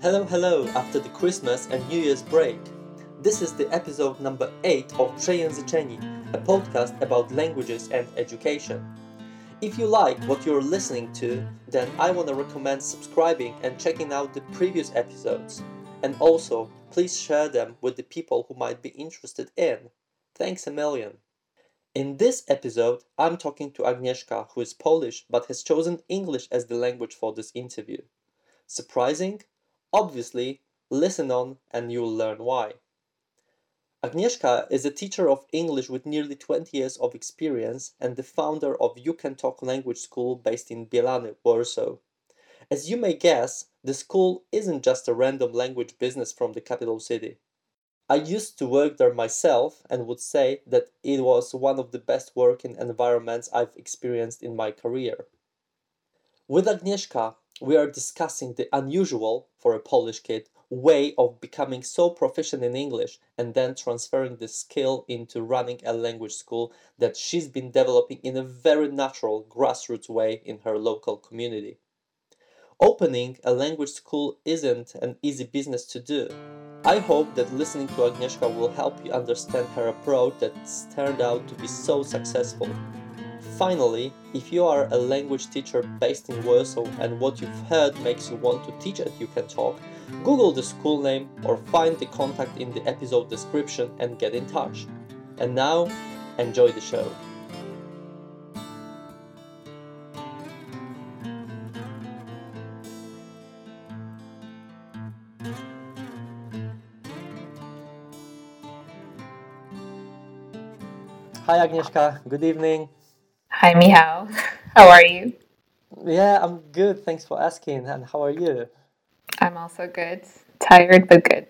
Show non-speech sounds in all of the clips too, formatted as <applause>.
Hello, hello, after the Christmas and New Year's break. This is the episode number 8 of Przejęzyczeni, a podcast about languages and education. If you like what you're listening to, then I want to recommend subscribing and checking out the previous episodes. And also, please share them with the people who might be interested in. Thanks a million. In this episode, I'm talking to Agnieszka, who is Polish but has chosen English as the language for this interview. Surprising? Obviously, listen on and you'll learn why. Agnieszka is a teacher of English with nearly 20 years of experience and the founder of You Can Talk Language School based in Bielany, Warsaw. As you may guess, the school isn't just a random language business from the capital city. I used to work there myself and would say that it was one of the best working environments I've experienced in my career. With Agnieszka, we are discussing the unusual, for a Polish kid, way of becoming so proficient in English and then transferring the skill into running a language school that she's been developing in a very natural, grassroots way in her local community. Opening a language school isn't an easy business to do. I hope that listening to Agnieszka will help you understand her approach that's turned out to be so successful. Finally, if you are a language teacher based in Warsaw and what you've heard makes you want to teach at You Can Talk, Google the school name or find the contact in the episode description and get in touch. And now, enjoy the show. Hi Agnieszka, good evening. Hi, Michał. <laughs> How are you? Yeah, I'm good. Thanks for asking. And how are you? I'm also good. Tired, but good.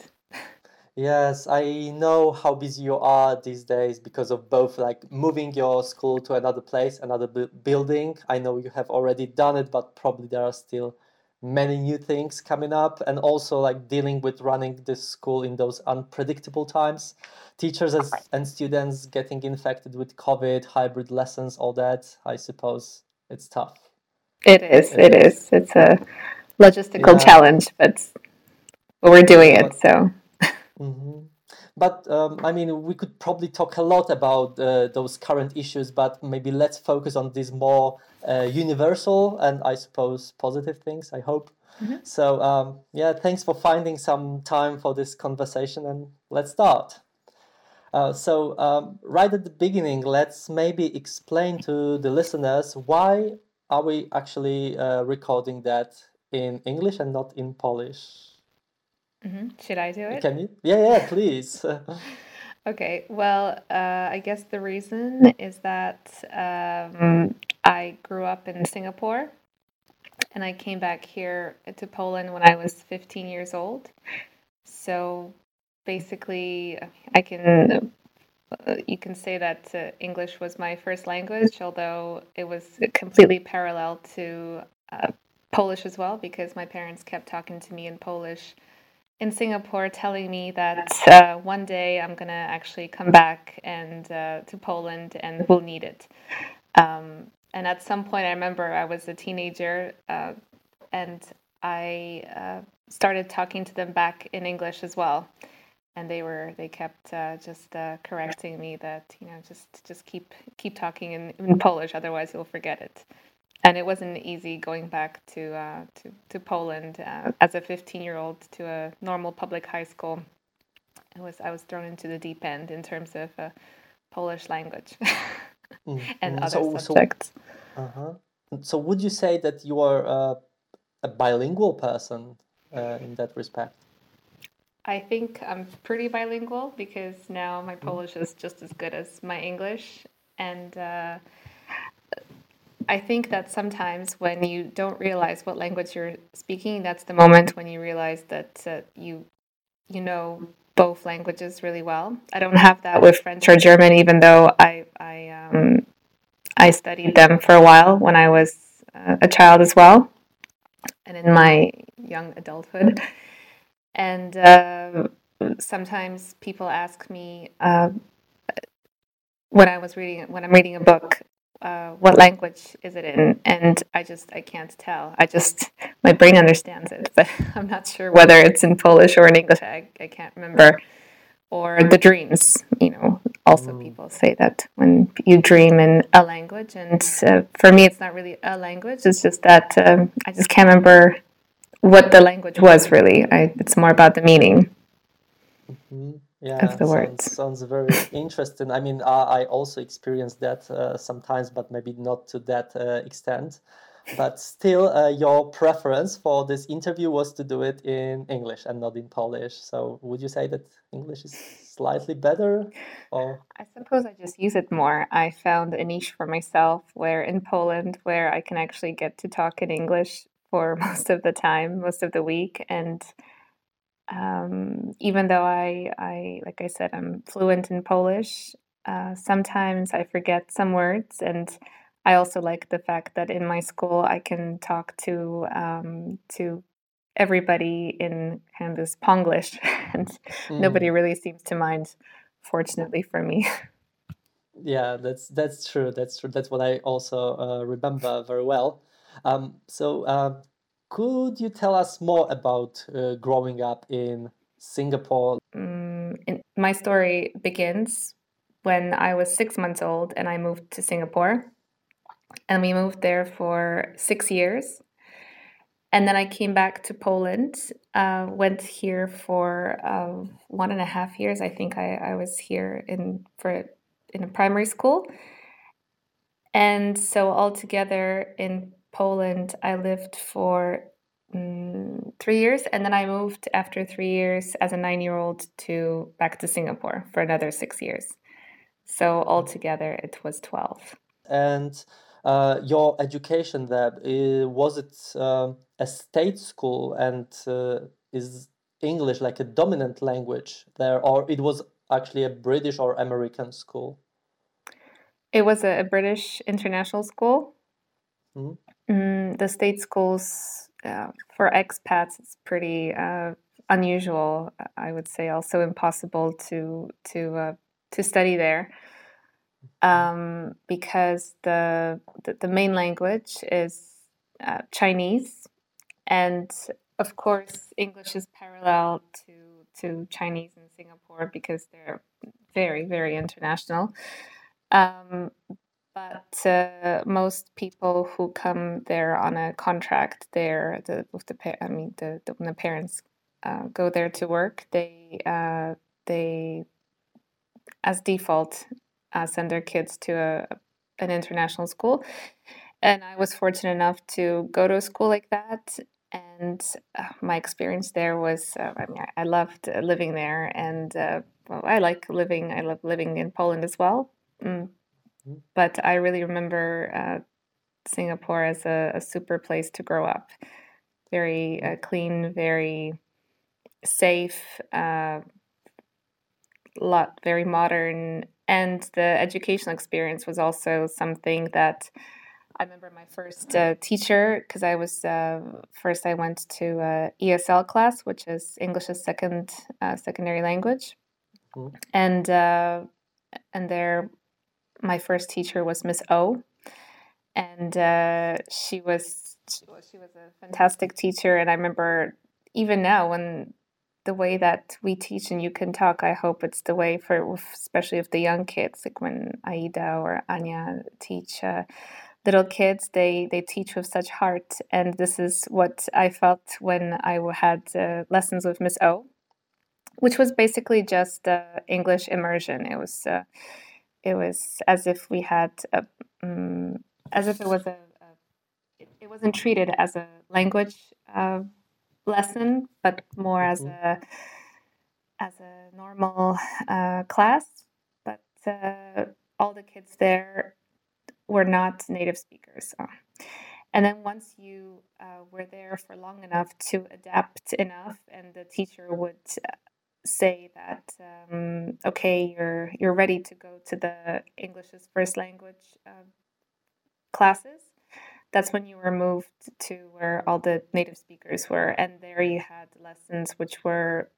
Yes, I know how busy you are these days because of both like moving your school to another place, another bu- building. I know you have already done it, but probably there are still many new things coming up and also like dealing with running this school in those unpredictable times teachers as, and students getting infected with covid hybrid lessons all that i suppose it's tough It is. It It is. is. It's a logistical Yeah. challenge, but but we're doing it. So hmm But um, I mean, we could probably talk a lot about uh, those current issues, but maybe let's focus on these more uh, universal and I suppose positive things. I hope. Mhm. So um, yeah, thanks for finding some time for this conversation, and let's start. Uh, so um, right at the beginning, let's maybe explain to the listeners why are we actually uh, recording that in English and not in Polish. Mhm. should I do it? Can you? Yeah, yeah, please. <laughs> Okay. Well, uh, I guess the reason is that um, I grew up in Singapore, and I came back here to Poland when I was 15 years old. So basically, I can uh, you can say that uh, English was my first language, although it was completely parallel to uh, Polish as well, because my parents kept talking to me in Polish in Singapore, telling me that uh, one day I'm gonna actually come back and uh, to Poland and we'll need it. Um, and at some point, I remember I was a teenager uh, and I uh, started talking to them back in English as well. And they were they kept uh, just uh, correcting me that you know just just keep keep talking in, in Polish otherwise you'll forget it and it wasn't easy going back to uh, to to Poland uh, as a 15 year old to a normal public high school it was I was thrown into the deep end in terms of uh, Polish language <laughs> and Mhm. other So, so, subjects uh-huh. So, would you say that you are uh, a bilingual person uh, in that respect? I think I'm pretty bilingual because now my Mm-hmm. Polish is just as good as my English. And uh, I think that sometimes when you don't realize what language you're speaking, that's the moment when you realize that uh, you you know both languages really well. I don't have that with French or German, even though I I um, I studied them for a while when I was uh, a child as well, and in my young adulthood. And uh, sometimes people ask me uh, when I was reading when I'm reading a book, uh, what language is it in? And I just I can't tell. I just <laughs> my brain understands it, but <laughs> I'm not sure whether it's in Polish or in English. I, I can't remember. Or the dreams, you know. Also, mm. people say that when you dream in a language, and uh, for me, it's not really a language. It's just that um, I just can't remember what the language was really. I, it's more about the meaning mm-hmm. Yeah, of the sounds, words. Sounds very interesting. I mean, I, I also experienced that uh, sometimes, but maybe not to that uh, extent. But still uh, your preference for this interview was to do it in english and not in polish. So would you say that english is slightly better or? I suppose i just use it more. I found a niche for myself where in poland where i can actually get to talk in english for <laughs> most of the time most of the week. And um, even though I, I like i said i'm fluent in polish uh, sometimes i forget some words and I also like the fact that in my school I can talk to um, to everybody in kind of this Ponglish, and mm. nobody really seems to mind. Fortunately for me. <laughs> Yeah, that's that's true. That's true. That's what I also uh, remember very well. Um, so, uh, could you tell us more about uh, growing up in Singapore? Mm, my story begins when I was six months old and I moved to Singapore and we moved there for six years. And then I came back to Poland, uh, went here for uh, one and a half years. I think I, I was here in for in a primary school. And so altogether in Poland, I lived for mm, three years, and then I moved after three years as a nine-year-old to back to Singapore for another six years. So altogether, it was twelve. And uh, your education there was it uh, a state school and uh, is English like a dominant language there, or it was actually a British or American school? It was a, a British international school. Mm-hmm. Mm, the state schools uh, for expats is pretty uh, unusual. I would say also impossible to to uh, to study there um, because the, the, the main language is uh, Chinese, and of course English is parallel to to Chinese in Singapore because they're very very international. Um, but uh, most people who come there on a contract there, the the I mean the, the when the parents uh, go there to work, they uh, they as default uh, send their kids to a, an international school. And I was fortunate enough to go to a school like that. And uh, my experience there was, uh, I mean, I loved living there. And well, I like living, I love living in Poland as well. Mm. But I really remember uh, Singapore as a, a, super place to grow up. Very uh, clean, very safe, uh, lot very modern and the educational experience was also something that I remember my first uh, teacher because I was uh, first I went to uh, ESL class, which is English as second uh, secondary language, mm. and uh, and there my first teacher was Miss O, and uh, she was she was a fantastic teacher, and I remember even now when the way that we teach and you can talk, I hope it's the way for, especially if the young kids, like when Aida or Anya teach uh, little kids, they, they teach with such heart. And this is what I felt when I had uh, lessons with Miss O, which was basically just uh, English immersion. It was, uh, it was as if we had, a, um, as if it was a, a it, wasn't treated as a language uh, lesson, but more as mm-hmm. a as a normal uh, class. But uh, all the kids there were not native speakers. So. And then once you uh, were there for long enough to adapt enough, and the teacher would uh, say that, um, okay, you're you're ready to go to the English as first language uh, classes that's when you were moved to where all the native speakers were, and there you had lessons which were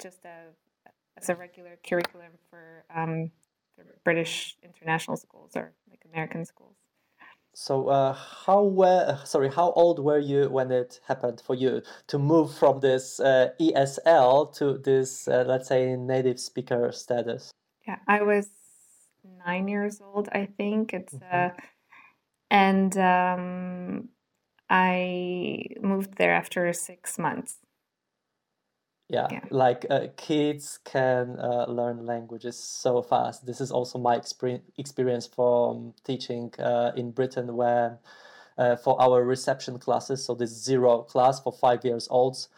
just a as a regular curriculum for um, British international schools or like American schools. So, uh, how were sorry, how old were you when it happened for you to move from this uh, ESL to this, uh, let's say, native speaker status? Yeah, I was nine years old, I think. It's uh, and um, I moved there after six months. Yeah, Yeah. like uh, kids can uh, learn languages so fast. This is also my experience experience from teaching uh, in Britain when uh, for our reception classes, so this zero class for five years olds,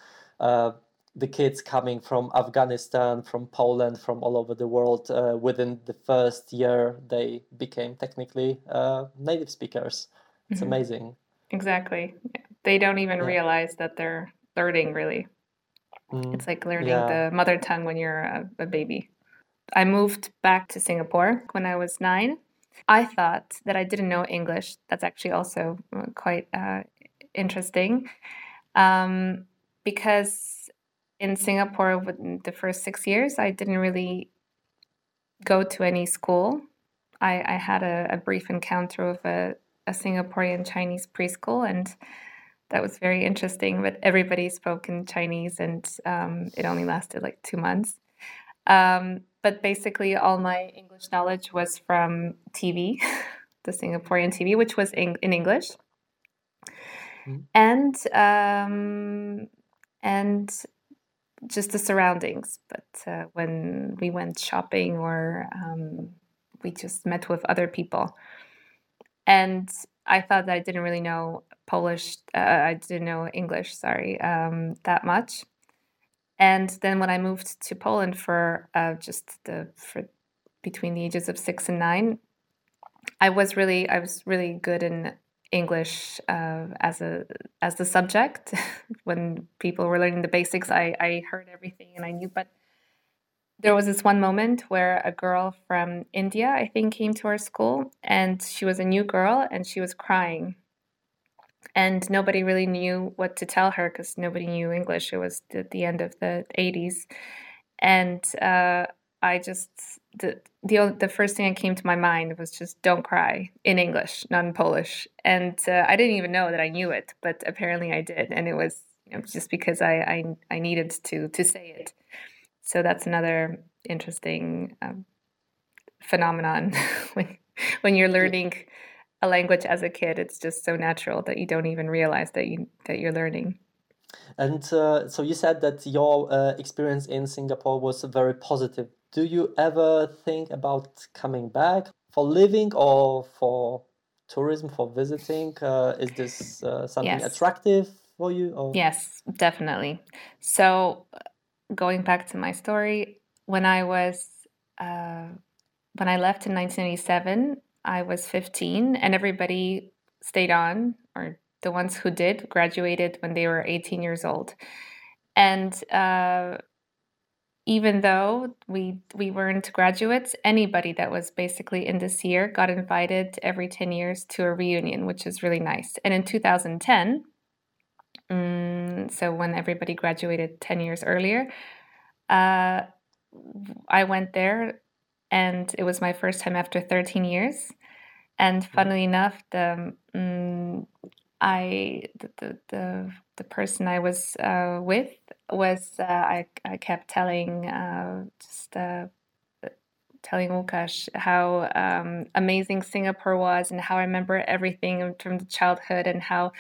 uh, the kids coming from Afghanistan, from Poland, from all over the world, uh, within the first year, they became technically uh, native speakers. It's Mhm. amazing. Exactly. They don't even Yeah. realize that they're learning, really. Mm, It's like learning yeah. the mother tongue when you're a, a baby. I moved back to Singapore when I was nine. I thought that I didn't know English. That's actually also uh, quite uh, interesting um, because in Singapore, within the first six years, I didn't really go to any school. I, I had a, a brief encounter with a, a Singaporean Chinese preschool, and that was very interesting. But everybody spoke in Chinese, and um, it only lasted like two months. Um, but basically, all my English knowledge was from TV, <laughs> the Singaporean TV, which was in, in English, Mm. and um, and just the surroundings. But uh, when we went shopping or um, we just met with other people, and I thought that I didn't really know Polish. Uh, I didn't know English. Sorry, um, that much. And then when I moved to Poland for uh, just the for between the ages of six and nine, I was really I was really good in English uh, as a as the subject. <laughs> when people were learning the basics, I, I heard everything and I knew. But there was this one moment where a girl from India, I think, came to our school, and she was a new girl and she was crying. And nobody really knew what to tell her because nobody knew English. It was at the end of the 80s. And uh, I just, the, the, the first thing that came to my mind was just don't cry in English, not in Polish. And uh, I didn't even know that I knew it, but apparently I did. And it was you know, just because I, I, I needed to, to say it. So that's another interesting um, phenomenon <laughs> when, when you're learning a language as a kid. It's just so natural that you don't even realize that you that you're learning. And uh, so you said that your uh, experience in Singapore was very positive. Do you ever think about coming back for living or for tourism, for visiting? Uh, is this uh, something Yes. attractive for you? Or? Yes, definitely. So, going back to my story, when I was uh, when I left in 1987, I was 15, and everybody stayed on, or the ones who did graduated when they were 18 years old. And uh, even though we we weren't graduates, anybody that was basically in this year got invited every 10 years to a reunion, which is really nice. And in 2010, mm, so when everybody graduated 10 years earlier, uh, I went there and it was my first time after 13 years. And funnily enough, the mm, I the, the the the person I was uh, with was uh, I I kept telling uh, just uh, telling Łukasz how um, amazing Singapore was and how I remember everything from the childhood and how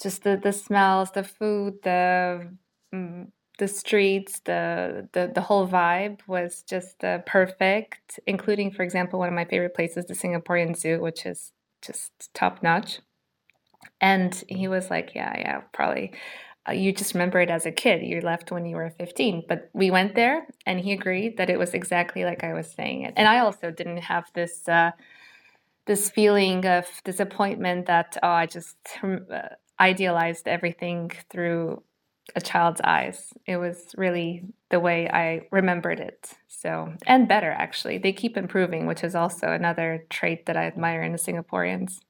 just the, the smells, the food, the mm, the streets, the, the the whole vibe was just uh, perfect. Including, for example, one of my favorite places, the Singaporean Zoo, which is just top notch. And he was like, "Yeah, yeah, probably." Uh, you just remember it as a kid. You left when you were 15. But we went there and he agreed that it was exactly like I was saying it. And I also didn't have this uh, this feeling of disappointment that oh, I just uh, idealized everything through a child's eyes. It was really the way I remembered it. So, and better actually. They keep improving, which is also another trait that I admire in the Singaporeans.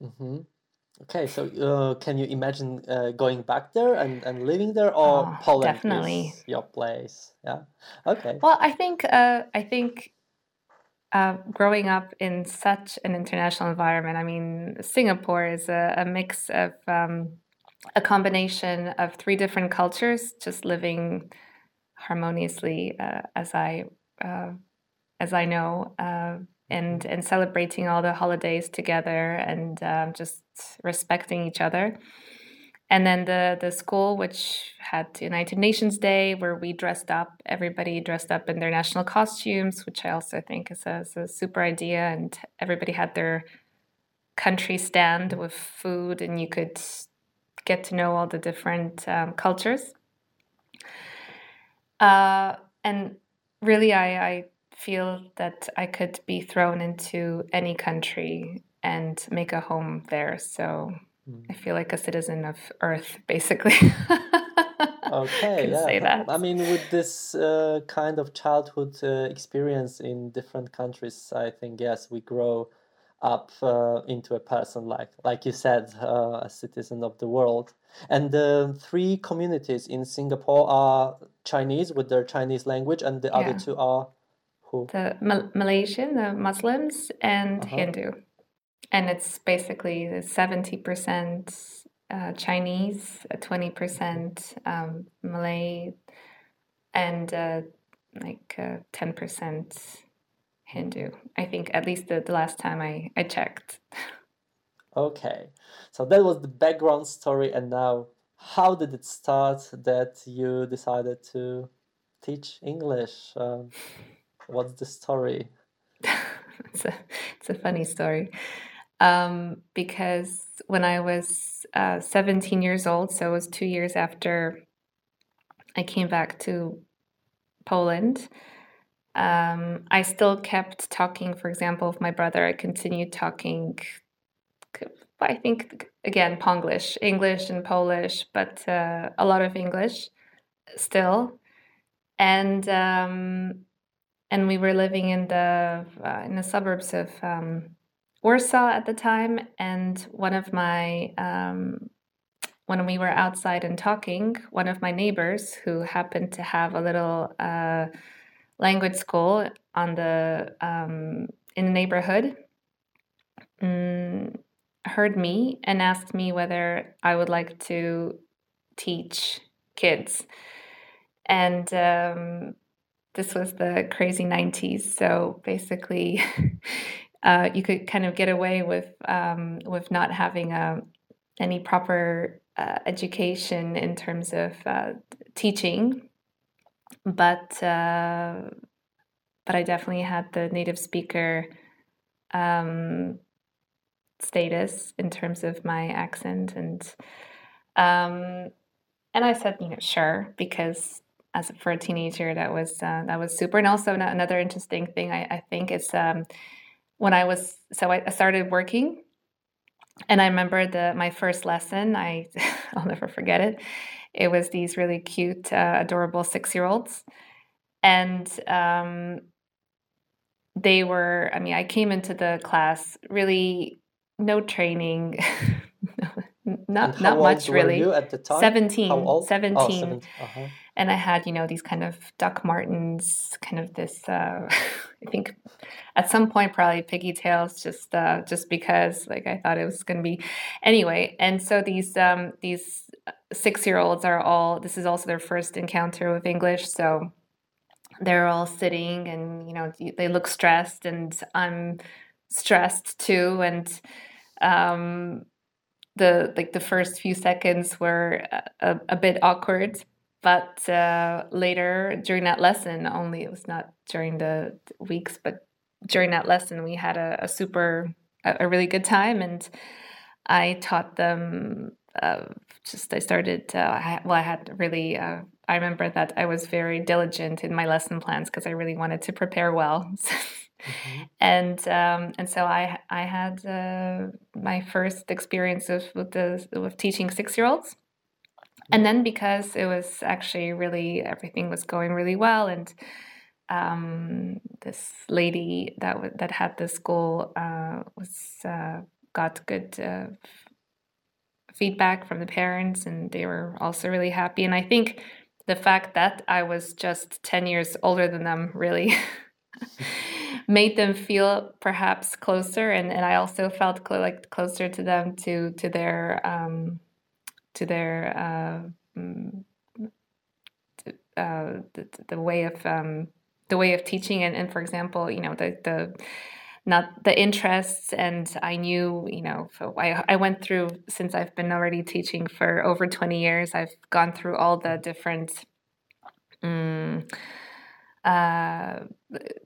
hmm Okay, so uh, can you imagine uh, going back there and, and living there, or Oh, Poland definitely. is your place? Yeah. Okay. Well, I think uh, I think uh, growing up in such an international environment, I mean, Singapore is a, a mix of um, a combination of three different cultures just living harmoniously, uh, as I uh, as I know, uh, and and celebrating all the holidays together and um, just respecting each other. And then the the school, which had United Nations Day, where we dressed up, everybody dressed up in their national costumes, which I also think is a, is a super idea. And everybody had their country stand with food, and you could get to know all the different um, cultures. Uh, and really, I, I feel that I could be thrown into any country and make a home there. So. I feel like a citizen of Earth, basically. <laughs> okay, yeah. I mean, with this uh, kind of childhood uh, experience in different countries, I think yes, we grow up uh, into a person like like you said uh, a citizen of the world and the three communities in singapore are chinese with their chinese language and the yeah. other two are who? The Mal- Malaysian, the Muslims, and uh-huh. Hindu. And it's basically 70% uh, Chinese, 20% um, Malay, and uh, like uh, 10% Hindu. I think at least the, the last time I, I checked. Okay, so that was the background story, and now how did it start that you decided to teach English? Um, What's the story? <laughs> it's, a, it's a funny story. Um, because when I was uh, 17 years old, so it was two years after I came back to Poland, um, I still kept talking, for example, with my brother. I continued talking, I think, again, Ponglish, English and Polish, but uh, a lot of English still. And um, and we were living in the uh, in the suburbs of um, Warsaw at the time. And one of my um, when we were outside and talking, one of my neighbors who happened to have a little uh, language school on the um, in the neighborhood mm, heard me and asked me whether I would like to teach kids. And um, this was the crazy 90s. So basically, <laughs> uh, you could kind of get away with um, with not having a, um, any proper uh, education in terms of uh, teaching, but uh, but I definitely had the native speaker um, status in terms of my accent and um, and I said you know sure because as for a teenager that was uh, that was super. And also another interesting thing i, I think is um, when i was so I, started working and i remember the my first lesson i <laughs> i'll never forget it. It was these really cute uh, adorable six year olds and um, they were i mean i came into the class really no training <laughs> not not much really. at the time? 17 17, oh, 17. Uh-huh and I had, you know, these kind of Doc Martens, kind of this. Uh, <laughs> I think at some point probably pigtails, just uh, just because like I thought it was going to be anyway. And so these um, these six year olds are all. This is also their first encounter with English, so they're all sitting and you know they look stressed, and I'm stressed too, and. Um, the like the first few seconds were a, a bit awkward but uh, later during that lesson, only it was not during the weeks, but during that lesson, we had a, a super, a, a, really good time. And I taught them uh, just, I started, uh, I, well, I had really, uh, I remember that I was very diligent in my lesson plans because I really wanted to prepare well. mm-hmm. <laughs> And um, and so I I had uh, my first experience with with, the, with teaching six year olds, and then because it was actually really everything was going really well and um, this lady that w- that had the school uh, was uh, got good uh, feedback from the parents and they were also really happy. And i think the fact that i was just 10 years older than them really <laughs> made them feel perhaps closer, and, and I also felt cl- like closer to them to to their um, to their uh, mm, uh, the, the way of um, the way of teaching, and, and for example, you know the the not the interests. And i knew you know I, I went through since i've been already teaching for over 20 years i've gone through all the different um, uh,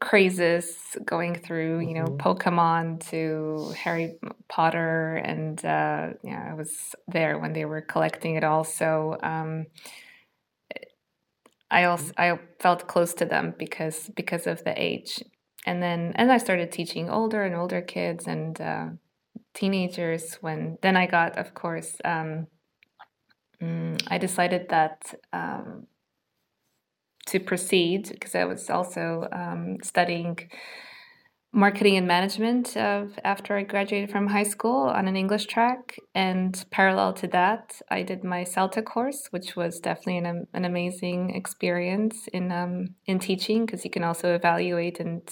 crazes going through you know mm-hmm. pokemon to harry potter and uh, yeah i was there when they were collecting it all so um, i also i felt close to them because because of the age and then and I started teaching older and older kids and uh, teenagers. When then I got, of course, um, mm, I decided that um, to proceed because I was also um, studying marketing and management of after I graduated from high school on an English track. And parallel to that, I did my CELTA course, which was definitely an, an amazing experience in um, in teaching because you can also evaluate and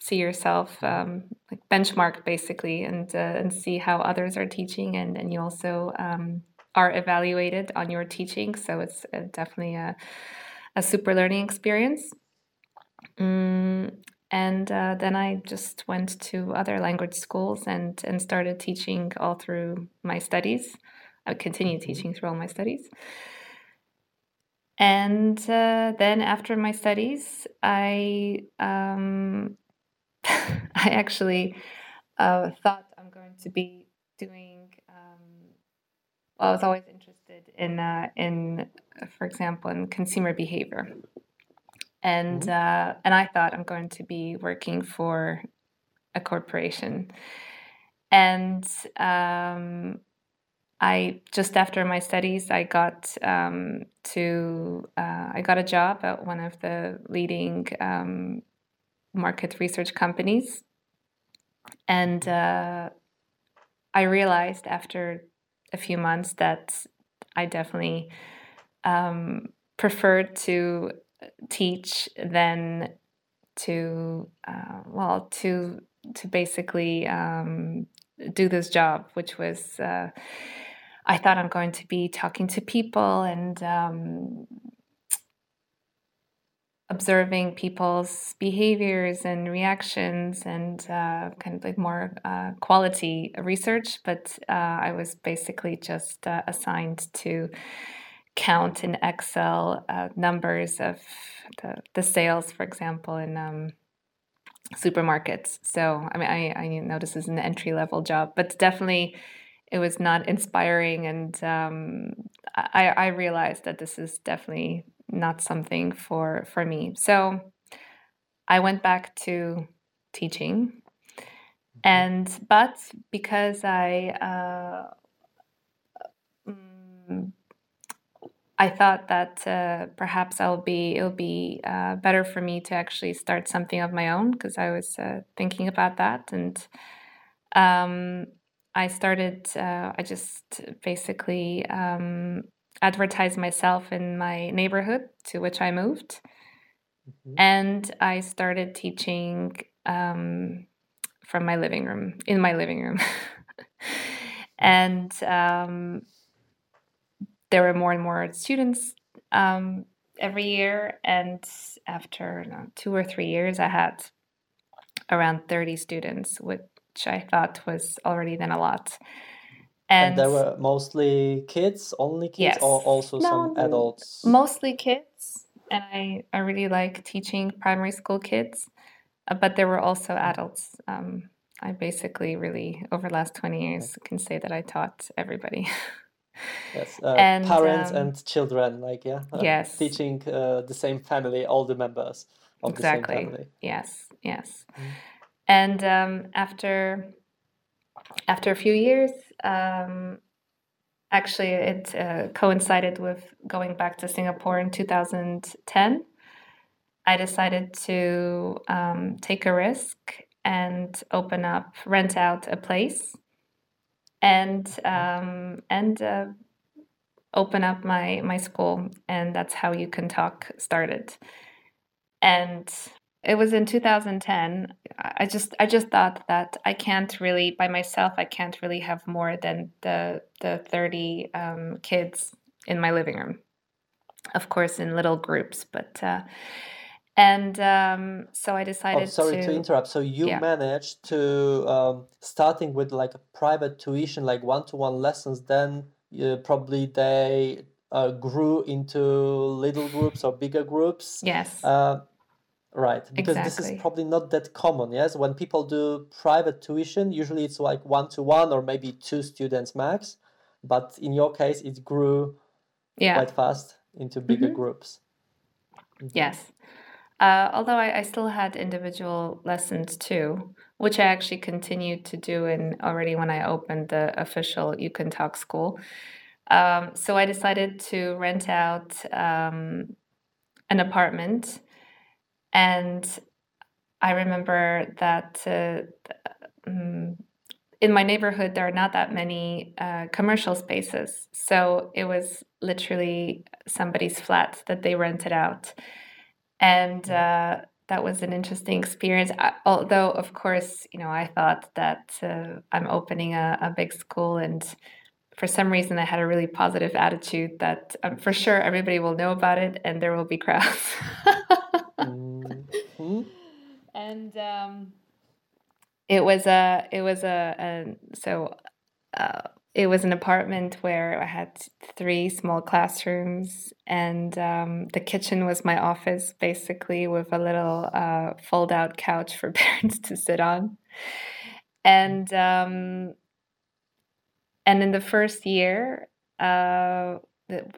see yourself um, like benchmark basically and uh, and see how others are teaching and and you also um, are evaluated on your teaching so it's uh, definitely a, a super learning experience mm, and uh, then I just went to other language schools and and started teaching all through my studies I continued mm-hmm. teaching through all my studies and uh, then after my studies, I um, <laughs> I actually uh, thought I'm going to be doing. Um, well, I was always interested in uh, in, for example, in consumer behavior, and mm-hmm. uh, and I thought I'm going to be working for a corporation, and um, I just after my studies, I got um, to uh, I got a job at one of the leading um, market research companies. And uh, I realized after a few months that I definitely um, preferred to teach than to, uh, well, to to basically um, do this job, which was. Uh, I thought I'm going to be talking to people and um, observing people's behaviors and reactions and uh, kind of like more uh, quality research. But uh, I was basically just uh, assigned to count in Excel uh, numbers of the, the sales, for example, in um, supermarkets. So, I mean, I, I know this is an entry level job, but definitely it was not inspiring. And um, I, I realized that this is definitely not something for for me. So I went back to teaching, mm-hmm. and but because I uh, I thought that uh, perhaps I'll be it'll be uh, better for me to actually start something of my own because I was uh, thinking about that and um, I started uh, I just basically um, advertise myself in my neighborhood to which I moved. Mm-hmm. And I started teaching um, from my living room, in my living room. <laughs> and um, there were more and more students um, every year. And after two or three years, I had around 30 students, which I thought was already then a lot. And, and there were mostly kids, only kids, yes. or also no, some adults? Mostly kids. And I, I really like teaching primary school kids, uh, but there were also adults. Um, I basically really, over the last 20 years, can say that I taught everybody. <laughs> yes, uh, and, parents um, and children, like, yeah. Uh, yes. Teaching uh, the same family, all the members of exactly. the same family. Yes, yes. Mm. And um, after after a few years, um, actually, it uh, coincided with going back to Singapore in 2010. I decided to um, take a risk and open up, rent out a place, and um, and uh, open up my my school, and that's how you can talk started. And it was in 2010. I just I just thought that I can't really by myself. I can't really have more than the the 30 um, kids in my living room. Of course, in little groups, but. Uh, and um, so I Oh, decided sorry to to, interrupt. So you yeah, managed to um, starting with like a private tuition, like one-to-one lessons, then uh, probably they uh, grew into little groups or bigger groups. yes, Uh, right, because this is probably not that common, yes? When people do private tuition, usually it's like one-to-one or maybe two students max, but in your case, it grew Yeah. quite fast into bigger hmm groups. hmm Yes. Uh, although I, I still had individual lessons too, which I actually continued to do in already when I opened the official You Can Talk school. Um, so I decided to rent out um, an apartment, and I remember that uh, mm, in my neighborhood there are not that many uh, commercial spaces, so it was literally somebody's flat that they rented out and uh, that was an interesting experience. I, although, of course, you know, I thought that uh, I'm opening a, a big school, and for some reason, I had a really positive attitude that um, for sure everybody will know about it, and there will be crowds. hmm <laughs> and um, it was a, it was a, a so uh, it was an apartment where I had three small classrooms, and um, the kitchen was my office, basically, with a little uh, fold out couch for <laughs> parents to sit on. And um, and in the first year, uh,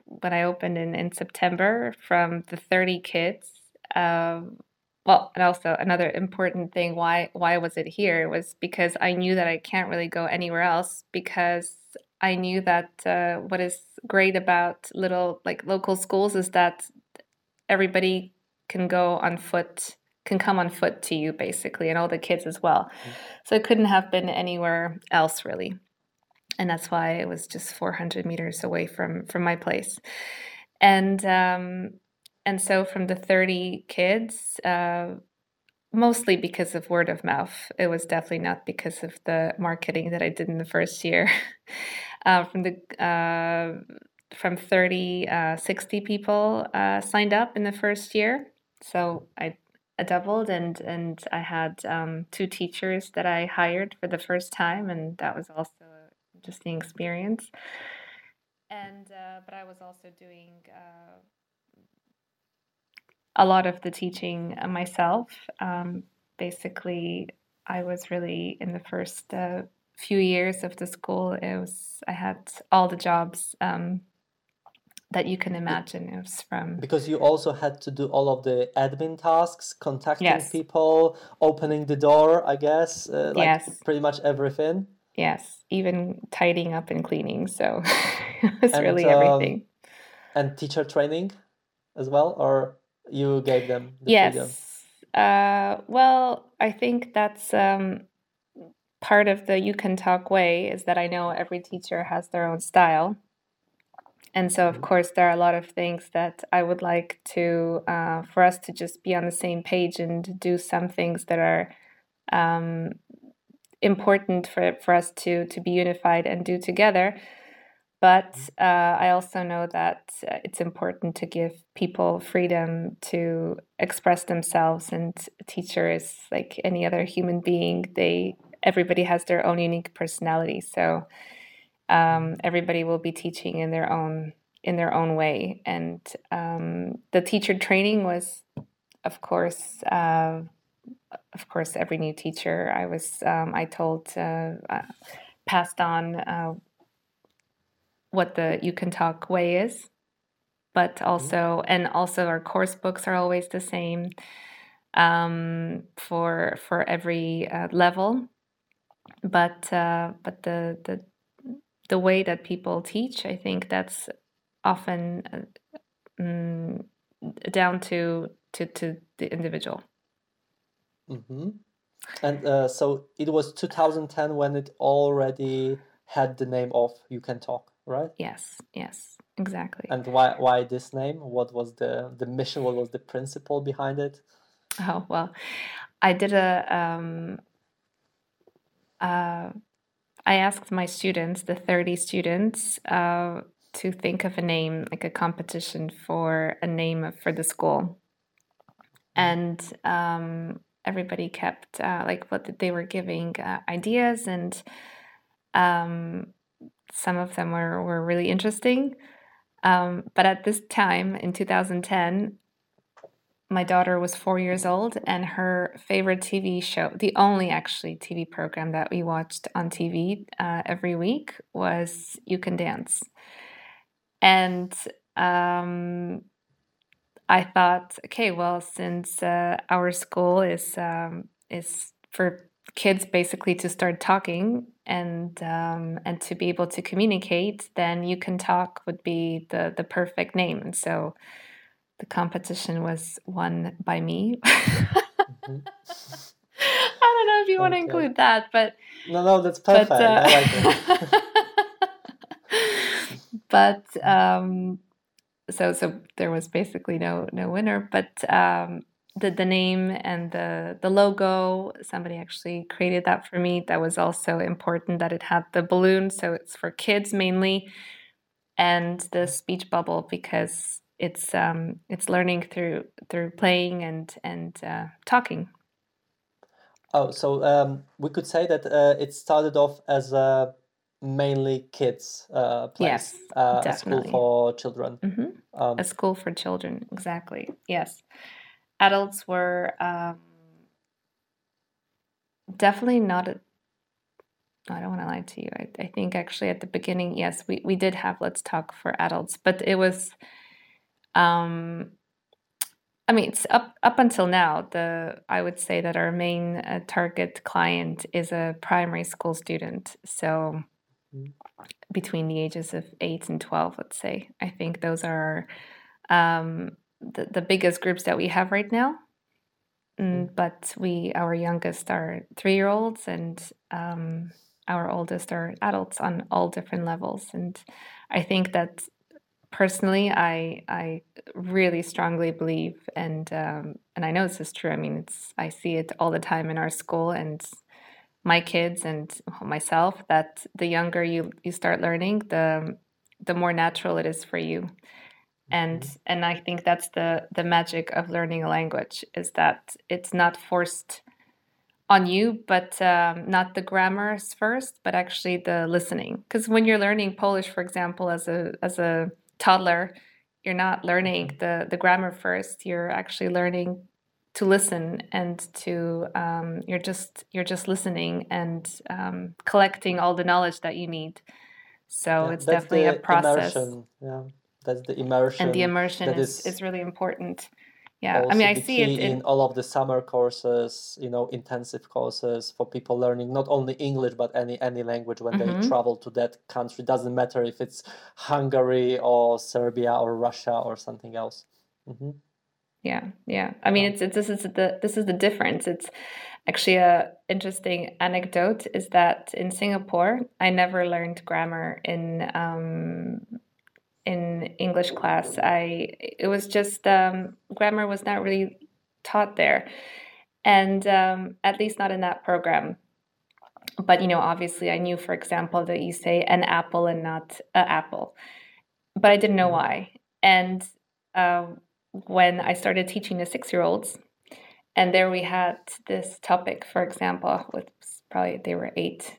when I opened in, in September, from the 30 kids, um, well, and also another important thing why why was it here was because I knew that I can't really go anywhere else because I knew that uh, what is great about little like local schools is that everybody can go on foot can come on foot to you basically and all the kids as well. So it couldn't have been anywhere else really. And that's why it was just 400 meters away from from my place. And um and so from the 30 kids uh mostly because of word of mouth. It was definitely not because of the marketing that i did in the first year. <laughs> Uh, from the uh, from 30 uh, 60 people uh, signed up in the first year. So i I doubled and and I had um, two teachers that I hired for the first time and that was also an interesting experience. And uh, but I was also doing uh, a lot of the teaching uh, myself um, basically I was really in the first uh, few years of the school it was I had all the jobs um, that you can imagine it was from Because you also had to do all of the admin tasks, contacting yes people, opening the door, I guess, uh, like yes pretty much everything. Yes, even tidying up and cleaning. So <laughs> it was And really um, everything. and teacher training as well, or you gave them the? Yes. Uh, well, I think that's um, part of the you can talk way is that I know every teacher has their own style. And so, of Mhm. course, there are a lot of things that I would like to, uh, for us to just be on the same page and do some things that are um, important for, for us to, to be unified and do together. But Mhm. uh, I also know that uh, it's important to give people freedom to express themselves. And a teacher is like any other human being; they everybody has their own unique personality. So um, Mhm. everybody will be teaching in their own in their own way. And um, the teacher training was, of course, uh, of course, every new teacher I was um, I told uh, uh, passed on uh, what the you can talk way is but Mhm. also and also our course books are always the same um, for for every uh, level. But uh, but the the the way that people teach i think that's often uh, mm, down to to to the individual. Hmm And uh, so it was 2010 when it already had the name of You Can Talk, right? yes yes exactly And why why this name? What was the the mission? What was the principle behind it? Oh, well, I did a, um, uh, I asked my students, the 30 students, uh, to think of a name, like a competition for a name for the school. And um, everybody kept, uh, like, what they were giving uh, ideas, and um, some of them were, were really interesting. Um, but at this time in 2010, my daughter was four years old, and her favorite TV show, the only actually TV program that we watched on TV uh, every week, was You Can Dance. And um, I thought, okay, well, since uh, our school is um, is for kids basically to start talking and um, and to be able to communicate, then you can talk would be the the perfect name. And so the competition was won by me. mm-hmm. <laughs> I don't know if you want to include that, but no, no, that's perfect. But, uh, like it. <laughs> but um, so so there was basically no no winner, but um, the the name and the the logo somebody actually created that for me. That was also important that it had the balloon, so it's for kids mainly, and the speech bubble because it's um, it's learning through through playing and and uh, talking. Oh, so um, we could say that uh, it started off as a mainly kids uh, place, yes, uh, definitely. a school for children. Mm-hmm. Um, a school for children, exactly. Yes, adults were um, definitely not. A, I don't want to lie to you. I, I think actually at the beginning, yes, we, we did have Let's Talk for adults, but it was um, I mean, it's up up until now. The I would say that our main uh, target client is a primary school student. So mm. between the ages of eight and twelve, let's say. I think those are um, the the biggest groups that we have right now. Mm, mm. but we our youngest are three year olds, and um, our oldest are adults on all different levels. And I think that personally, I I really strongly believe, and um, and I know this is true. I mean, it's I see it all the time in our school and my kids and myself that the younger you you start learning, the the more natural it is for you. And mm-hmm. and I think that's the the magic of learning a language is that it's not forced on you, but um, not the grammars first, but actually the listening. Because when you're learning Polish, for example, as a as a toddler, you're not learning mm-hmm. the, the grammar first. You're actually learning to listen and to um, you're just you're just listening and um, collecting all the knowledge that you need. So yeah, it's definitely a process. Immersion. Yeah, that's the immersion. And the immersion is, is, is really important yeah i mean i see it in, in, all of the summer courses you know intensive courses for people learning not only english but any any language when mm-hmm. they travel to that country doesn't matter if it's hungary or serbia or russia or something else mm-hmm. yeah yeah i mean it's, it's this is the this is the difference it's actually a interesting anecdote is that in singapore i never learned grammar in um, in English class. I it was just um, grammar was not really taught there, and um, at least not in that program. But you know, obviously, I knew, for example, that you say an apple and not a apple, but I didn't know why. And uh, when I started teaching the six-year-olds, and there we had this topic, for example, with probably they were eight,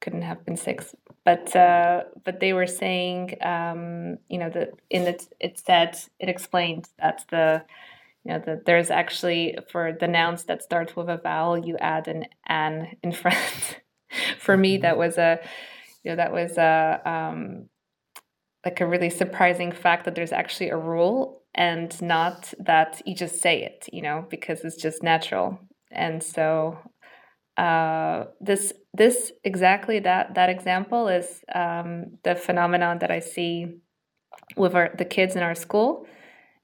couldn't have been six, but uh, but they were saying, um, you know, that in it it said it explained that the you know that there's actually for the nouns that start with a vowel, you add an an in <laughs> front. for me, that was a you know that was a um, like a really surprising fact that there's actually a rule and not that you just say it, you know, because it's just natural. And so uh, this this exactly that that example is um, the phenomenon that I see with our, the kids in our school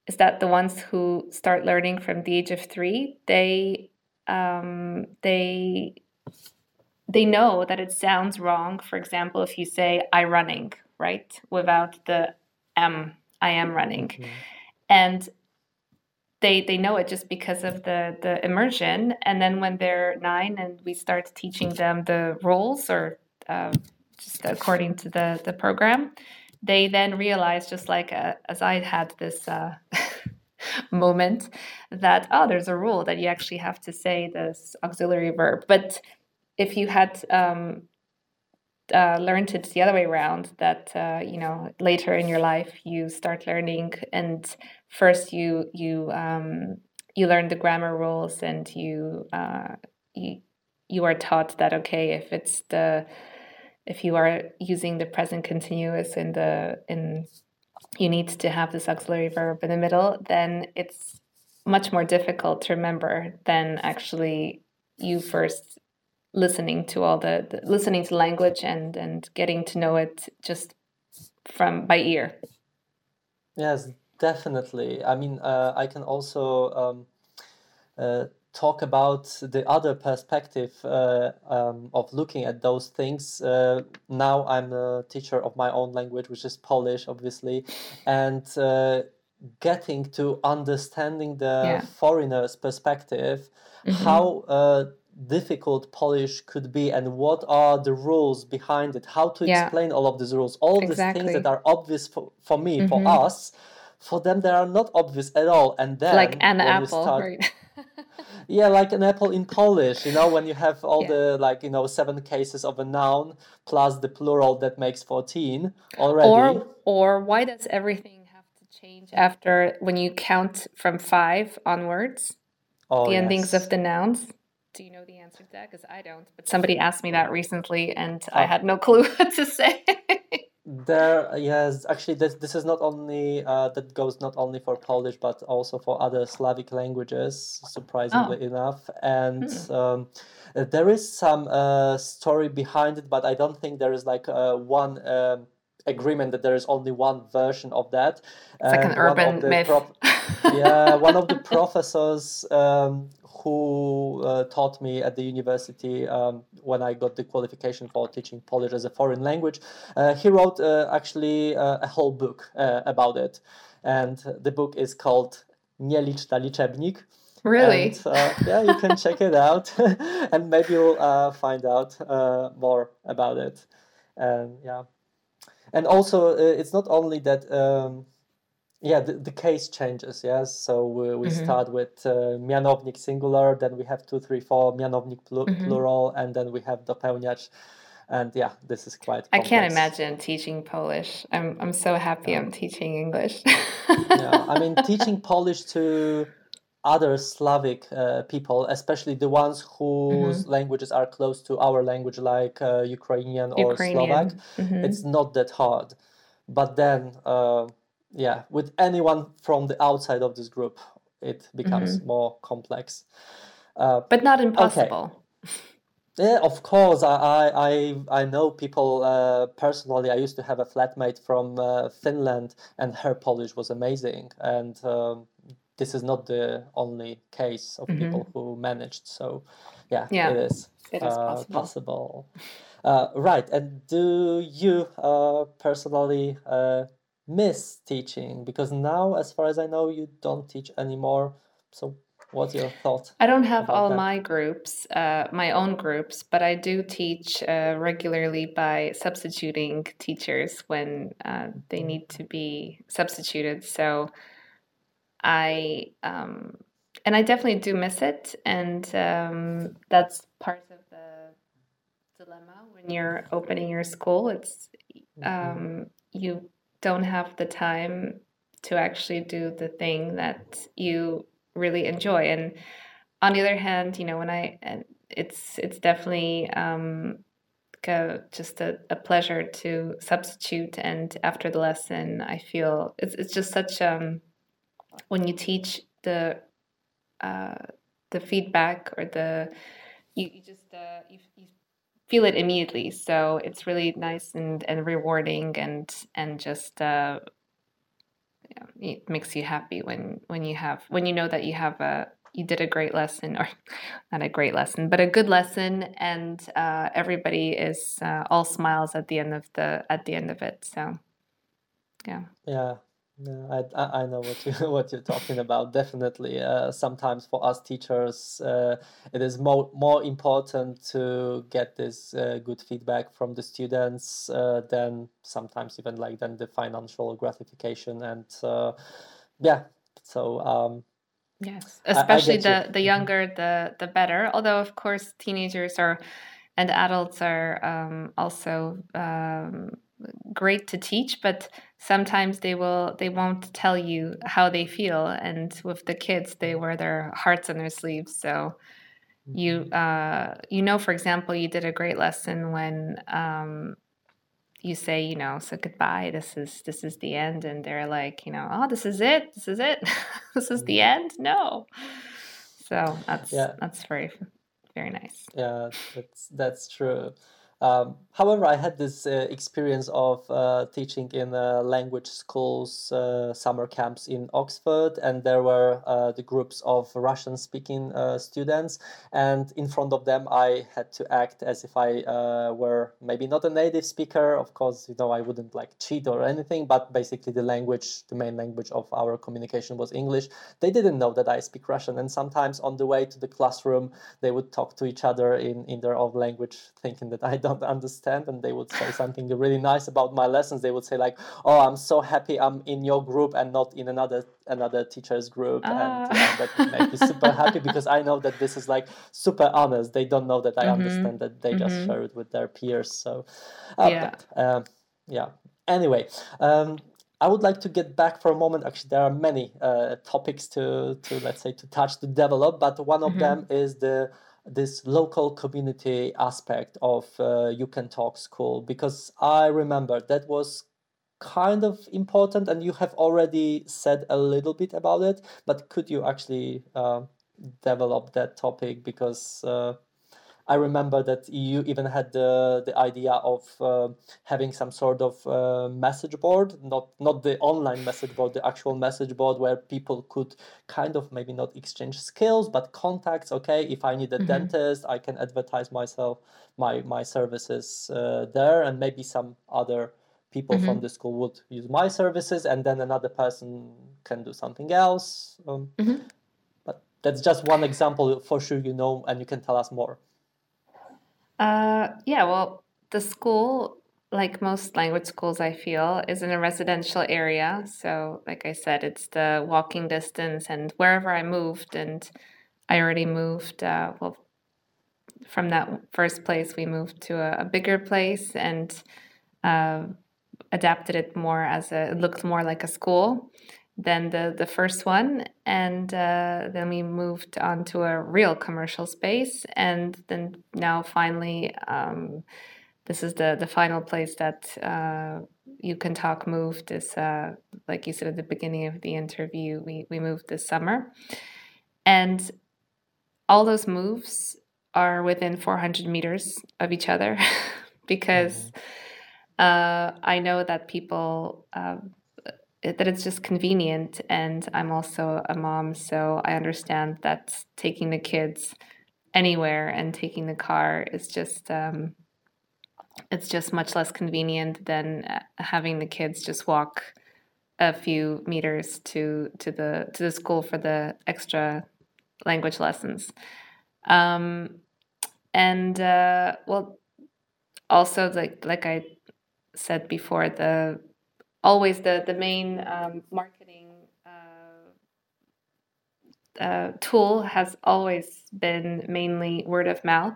is that the ones who start learning from the age of three they um, they they know that it sounds wrong for example if you say i running right without the m i am running mm-hmm. and they they know it just because of the the immersion. And then when they're nine and we start teaching them the rules or uh, just according to the the program they then realize just like uh, as i had this uh, <laughs> moment that oh there's a rule that you actually have to say this auxiliary verb. But if you had um, uh, learned it the other way around that uh, you know later in your life you start learning and first you you um, you learn the grammar rules and you uh, you you are taught that okay if it's the if you are using the present continuous in the in you need to have this auxiliary verb in the middle then it's much more difficult to remember than actually you first listening to all the, the listening to language and and getting to know it just from by ear yes definitely i mean uh, i can also um, uh, talk about the other perspective uh, um, of looking at those things uh, now i'm a teacher of my own language which is polish obviously and uh, getting to understanding the yeah. foreigner's perspective mm-hmm. how uh, difficult Polish could be and what are the rules behind it, how to yeah. explain all of these rules, all exactly. these things that are obvious for, for me, mm-hmm. for us, for them they are not obvious at all. And then like an apple, start, right? <laughs> yeah, like an apple in Polish, you know, when you have all yeah. the like, you know, seven cases of a noun plus the plural that makes 14 already. Or or why does everything have to change after when you count from five onwards? Oh, the yes. endings of the nouns do you know the answer to that? Because I don't. But somebody asked me that recently, and I had no clue <laughs> what to say. there, yes, actually, this this is not only uh, that goes not only for Polish but also for other Slavic languages. Surprisingly oh. enough, and. Hmm. Um, there is some uh, story behind it, but I don't think there is like uh, one um, agreement that there is only one version of that. It's like an urban myth. Prof- <laughs> yeah, one of the professors um, who uh, taught me at the university um, when I got the qualification for teaching Polish as a foreign language. Uh, he wrote uh, actually uh, a whole book uh, about it, and the book is called Nieliczna liczebnik. Really? And, uh, yeah, you can check it out, <laughs> and maybe you'll find out more about it. And yeah, and also it's not only that. Um, yeah the, the case changes yes so we, we mm-hmm. start with uh, mianownik singular then we have two three four mianownik pl- mm-hmm. plural and then we have dopełniacz and yeah this is quite complex. i can't imagine teaching polish i'm, I'm so happy i'm teaching english yeah i mean <laughs> teaching polish to other slavic uh, people especially the ones whose mm-hmm. languages are close to our language like uh, ukrainian or ukrainian. slovak mm-hmm. it's not that hard but then uh, yeah, with anyone from the outside of this group, it becomes mm-hmm. more complex. Uh, but not impossible. Okay. Yeah, of course. I I I know people uh, personally. I used to have a flatmate from uh, Finland, and her Polish was amazing. And um, this is not the only case of mm-hmm. people who managed. So, yeah, yeah it is, it is uh, possible. possible. Uh, right. And do you uh, personally miss teaching? Because now, as far as I know, you don't teach anymore. So, what's your thought? I don't have all that? my groups, uh, my own groups, but I do teach uh, regularly by substituting teachers when uh, they need to be substituted. So, I um, and I definitely do miss it, and um, that's part of the dilemma when you're opening your school. It's mm-hmm. um, you don't have the time to actually do the thing that you really enjoy and on the other hand you know when i it's it's definitely um just a, a pleasure to substitute and after the lesson i feel it's, it's just such um when you teach the uh the feedback or the you, you just uh you, you feel it immediately. So it's really nice and, and rewarding and and just uh, it makes you happy when when you have when you know that you have a you did a great lesson or <laughs> not a great lesson but a good lesson and uh, everybody is uh, all smiles at the end of the at the end of it. So yeah. Yeah Yeah, I, I know what you <laughs> what you're talking about. Definitely, uh, sometimes for us teachers, uh, it is more more important to get this uh, good feedback from the students uh, than sometimes even like than the financial gratification. And uh, yeah, so um, Yes, I, I especially you. the the hmm younger the the better. Although of course teenagers are and adults are um, also um, great to teach, but sometimes they will they won't tell you how they feel. And with the kids, they wear their hearts on their sleeves. So you hmm uh, you know, for example, you did a great lesson when um, you say, you know, so goodbye. This is this is the end, and they're like, you know, oh, this is it. This is it. <laughs> this is the hmm end. No. So that's Yeah, that's very very nice. Yeah, that's that's true. Um, however, I had this uh, experience of uh, teaching in uh, language schools, uh, summer camps in Oxford, and there were uh, the groups of Russian-speaking uh, students, and in front of them, I had to act as if I were maybe not a native speaker. Of course, you know, I wouldn't like cheat or anything, but basically the language, the main language of our communication was English. They didn't know that I speak Russian, and sometimes on the way to the classroom they would talk to each other in, in their own language, thinking that I don't understand, and they would say something really nice about my lessons. They would say like, "Oh, I'm so happy I'm in your group and not in another another teacher's group," and Uh, yeah, that made me super happy because I know that this is like super honest. They don't know that I mm-hmm. understand that they just Mm-hmm. share it with their peers. So, uh, Yeah. but um, yeah. Anyway, um, I would like to get back for a moment. Actually, there are many uh, topics to to let's say to touch to develop, but one of Mm-hmm. them is the this local community aspect of uh, You Can Talk School because I remember that was kind of important, and you have already said a little bit about it. But could you actually uh, develop that topic because? Uh, I remember that you even had the the idea of uh, having some sort of uh, message board, not not the online message board, the actual message board where people could kind of maybe not exchange skills but contacts. Okay, if I need a Mm-hmm. dentist, I can advertise myself, my my services uh, there, and maybe some other people from Mm-hmm. the school would use my services, and then another person can do something else. Um, Mm-hmm. but that's just one example. For sure, you know, and you can tell us more. Uh, yeah, well, the school, like most language schools, I feel, is in a residential area. So, like I said, it's the walking distance, and wherever I moved, and I already moved, uh, well, from that first place, we moved to a, a bigger place and uh, adapted it more as a, it looked more like a school than the, the first one. And uh, then we moved on to a real commercial space. And then now finally, um, this is the, the final place that uh, you can talk moved is, uh, like you said at the beginning of the interview, we, we moved this summer. And all those moves are within 400 meters of each other <laughs> because uh, I know that people it- that it's just convenient, and I'm also a mom, so I understand that taking the kids anywhere and taking the car is just um, it's just much less convenient than uh, having the kids just walk a few meters to to the to the school for the extra language lessons. Um, and uh, well, also like like I said before, the always the the main um, marketing uh, uh, tool has always been mainly word of mouth.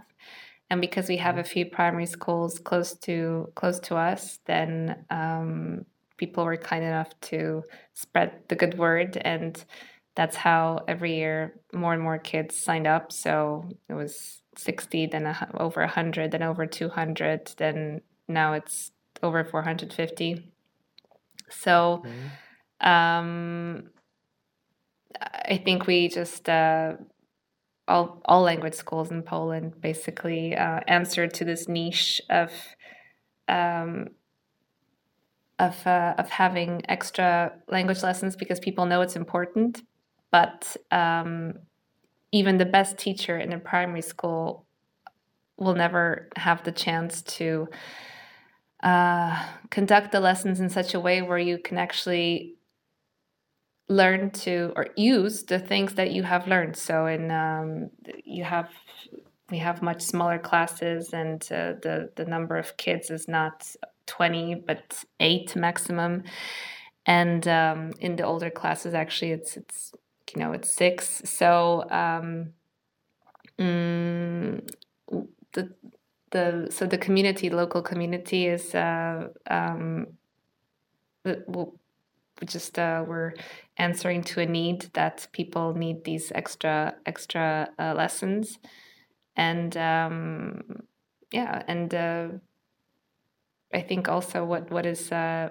And because we have a few primary schools close to close to us, then um, people were kind enough to spread the good word, and that's how every year more and more kids signed up. So it was 60, then a, over 100, then over 200, then now it's over 450. So hmm um, I think we just uh, all all language schools in Poland basically uh, answered to this niche of um, of uh, of having extra language lessons because people know it's important, but um, even the best teacher in a primary school will never have the chance to uh, conduct the lessons in such a way where you can actually learn to or use the things that you have learned. So in um, you have we have much smaller classes, and uh, the the number of kids is not twenty but eight maximum. And um, in the older classes, actually, it's it's you know it's six. So um, mm, the the so the community, local community, is uh, um, just uh, we're answering to a need that people need these extra extra uh, lessons, and um, yeah, and uh, I think also what what is uh,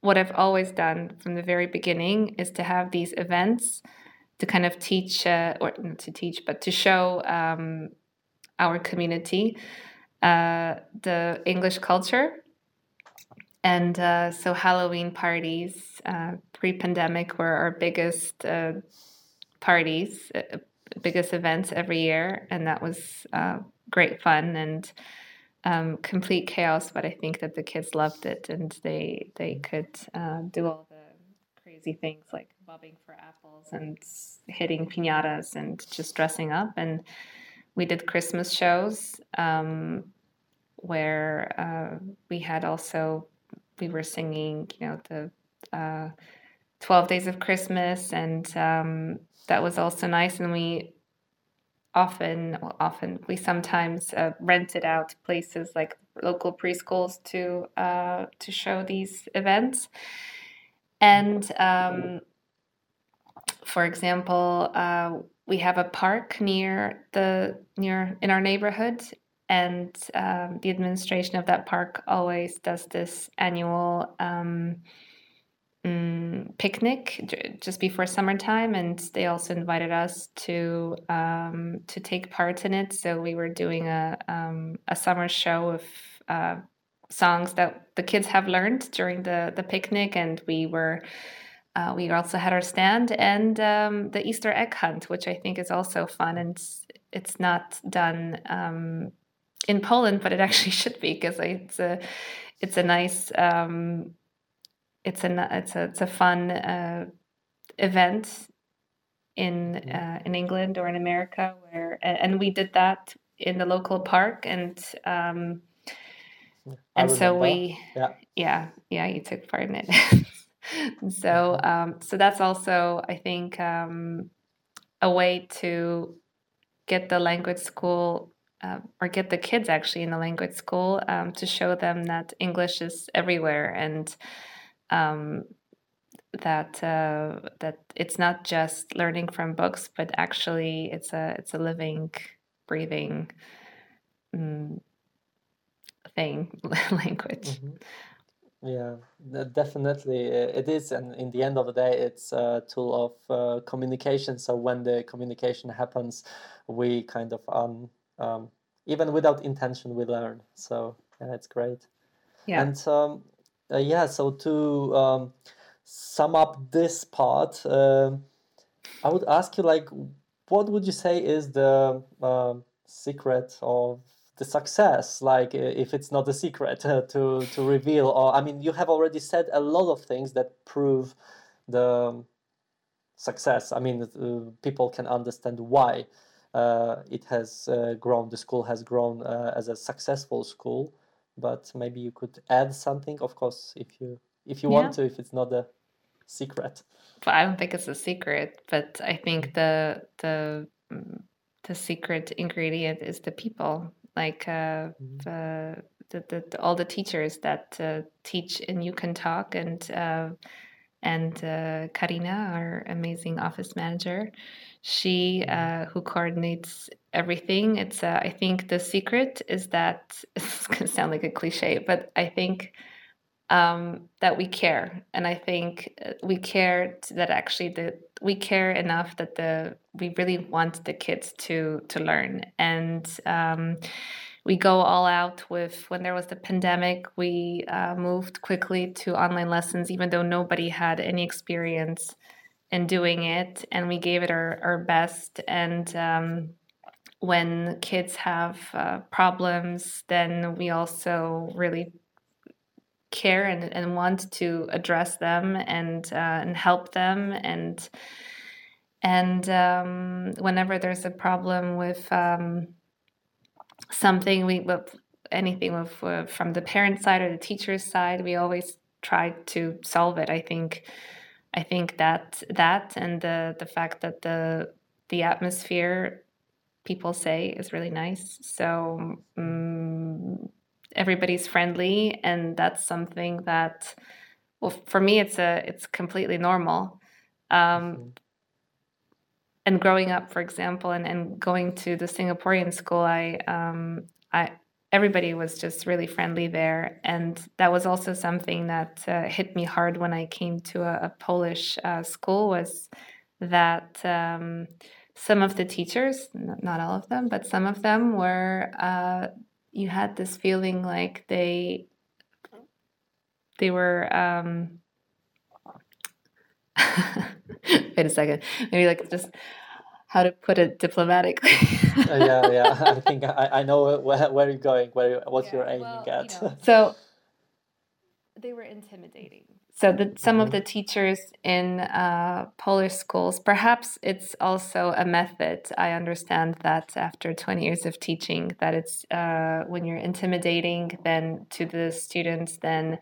what I've always done from the very beginning is to have these events to kind of teach uh, or not to teach, but to show um, our community uh, the English culture and uh, so Halloween parties, uh, pre-pandemic, were our biggest uh, parties, uh, biggest events every year, and that was uh, great fun and um, complete chaos. But I think that the kids loved it, and they they could uh, do all the crazy things like bobbing for apples and hitting pinatas and just dressing up. And we did Christmas shows. Um, where we had also we were singing, you know, the uh, 12 Days of Christmas, and um, that was also nice. And we often, well, often, we sometimes uh, rented out places like local preschools to uh, to show these events. And um, for example, uh, we have a park near the near in our neighborhood, and um, the administration of that park always does this annual um, mm, picnic just before summertime, and they also invited us to um, to take part in it. So we were doing a um, a summer show of uh, songs that the kids have learned during the the picnic, and we were. Uh, we also had our stand and um, the Easter egg hunt, which I think is also fun and it's not done um, in Poland, but it actually <laughs> should be because it's a it's a nice um, it's a it's a it's a fun uh, event in mm-hmm. uh, in England or in America where and we did that in the local park and um, and so we yeah. yeah yeah you took part in it <laughs> <laughs> so mm-hmm. um, so that's also I think um, a way to get the language school uh, or get the kids actually in the language school um, to show them that English is everywhere and um, that uh, that it's not just learning from books, but actually it's a it's a living, breathing um, thing, <laughs> language. Mm-hmm. Yeah, definitely. It is, and in the end of the day, it's a tool of uh, communication. So when the communication happens, we kind of um, um, even without intention we learn. So yeah it's great. Yeah. And um, uh, yeah so to um, sum up this part uh, i would ask you like what would you say is the uh, secret of the success like if it's not a secret uh, to to reveal or i mean you have already said a lot of things that prove the success i mean uh, people can understand why uh, it has uh, grown, the school has grown uh, as a successful school. But maybe you could add something, of course, if you if you yeah. want to, if it's not a secret. But I don't think it's a secret, but I think the the mm, the secret ingredient is the people, like uh, mm-hmm. the, the, the, the, all the teachers that uh, teach and you can talk and uh, and uh, Karina, our amazing office manager, she uh, who coordinates everything. It's uh, I think the secret is that <laughs> it's gonna sound like a cliche, but I think um, that we care, and I think uh, we care that actually the we care enough that the we really want the kids to to learn. And. Um, we go all out with when there was the pandemic we uh, moved quickly to online lessons even though nobody had any experience in doing it. And we gave it our, our best. And um, when kids have uh, problems then we also really care and, and want to address them and uh, and help them. And and um, whenever there's a problem with um, something we with anything with uh, from the parent side or the teacher's side we always try to solve it. I think i think that that and the the fact that the the atmosphere people say is really nice. So um, everybody's friendly and that's something that well for me it's a it's completely normal um, mm-hmm. and growing up for example and, and going to the singaporean school i um, i everybody was just really friendly there and that was also something that uh, hit me hard when i came to a, a polish uh, school was that um, some of the teachers not all of them but some of them were uh, you had this feeling like they they were um <laughs> wait a second. Maybe like just how to put it diplomatically. Uh, yeah yeah. <laughs> I think i, I know where, where you're going where what yeah, you're aiming well, at. you know, so they were intimidating so the, some of mm-hmm. the teachers in uh, Polish schools, perhaps it's also a method. I understand that after 20 years of teaching, that it's uh, when you're intimidating then to the students, then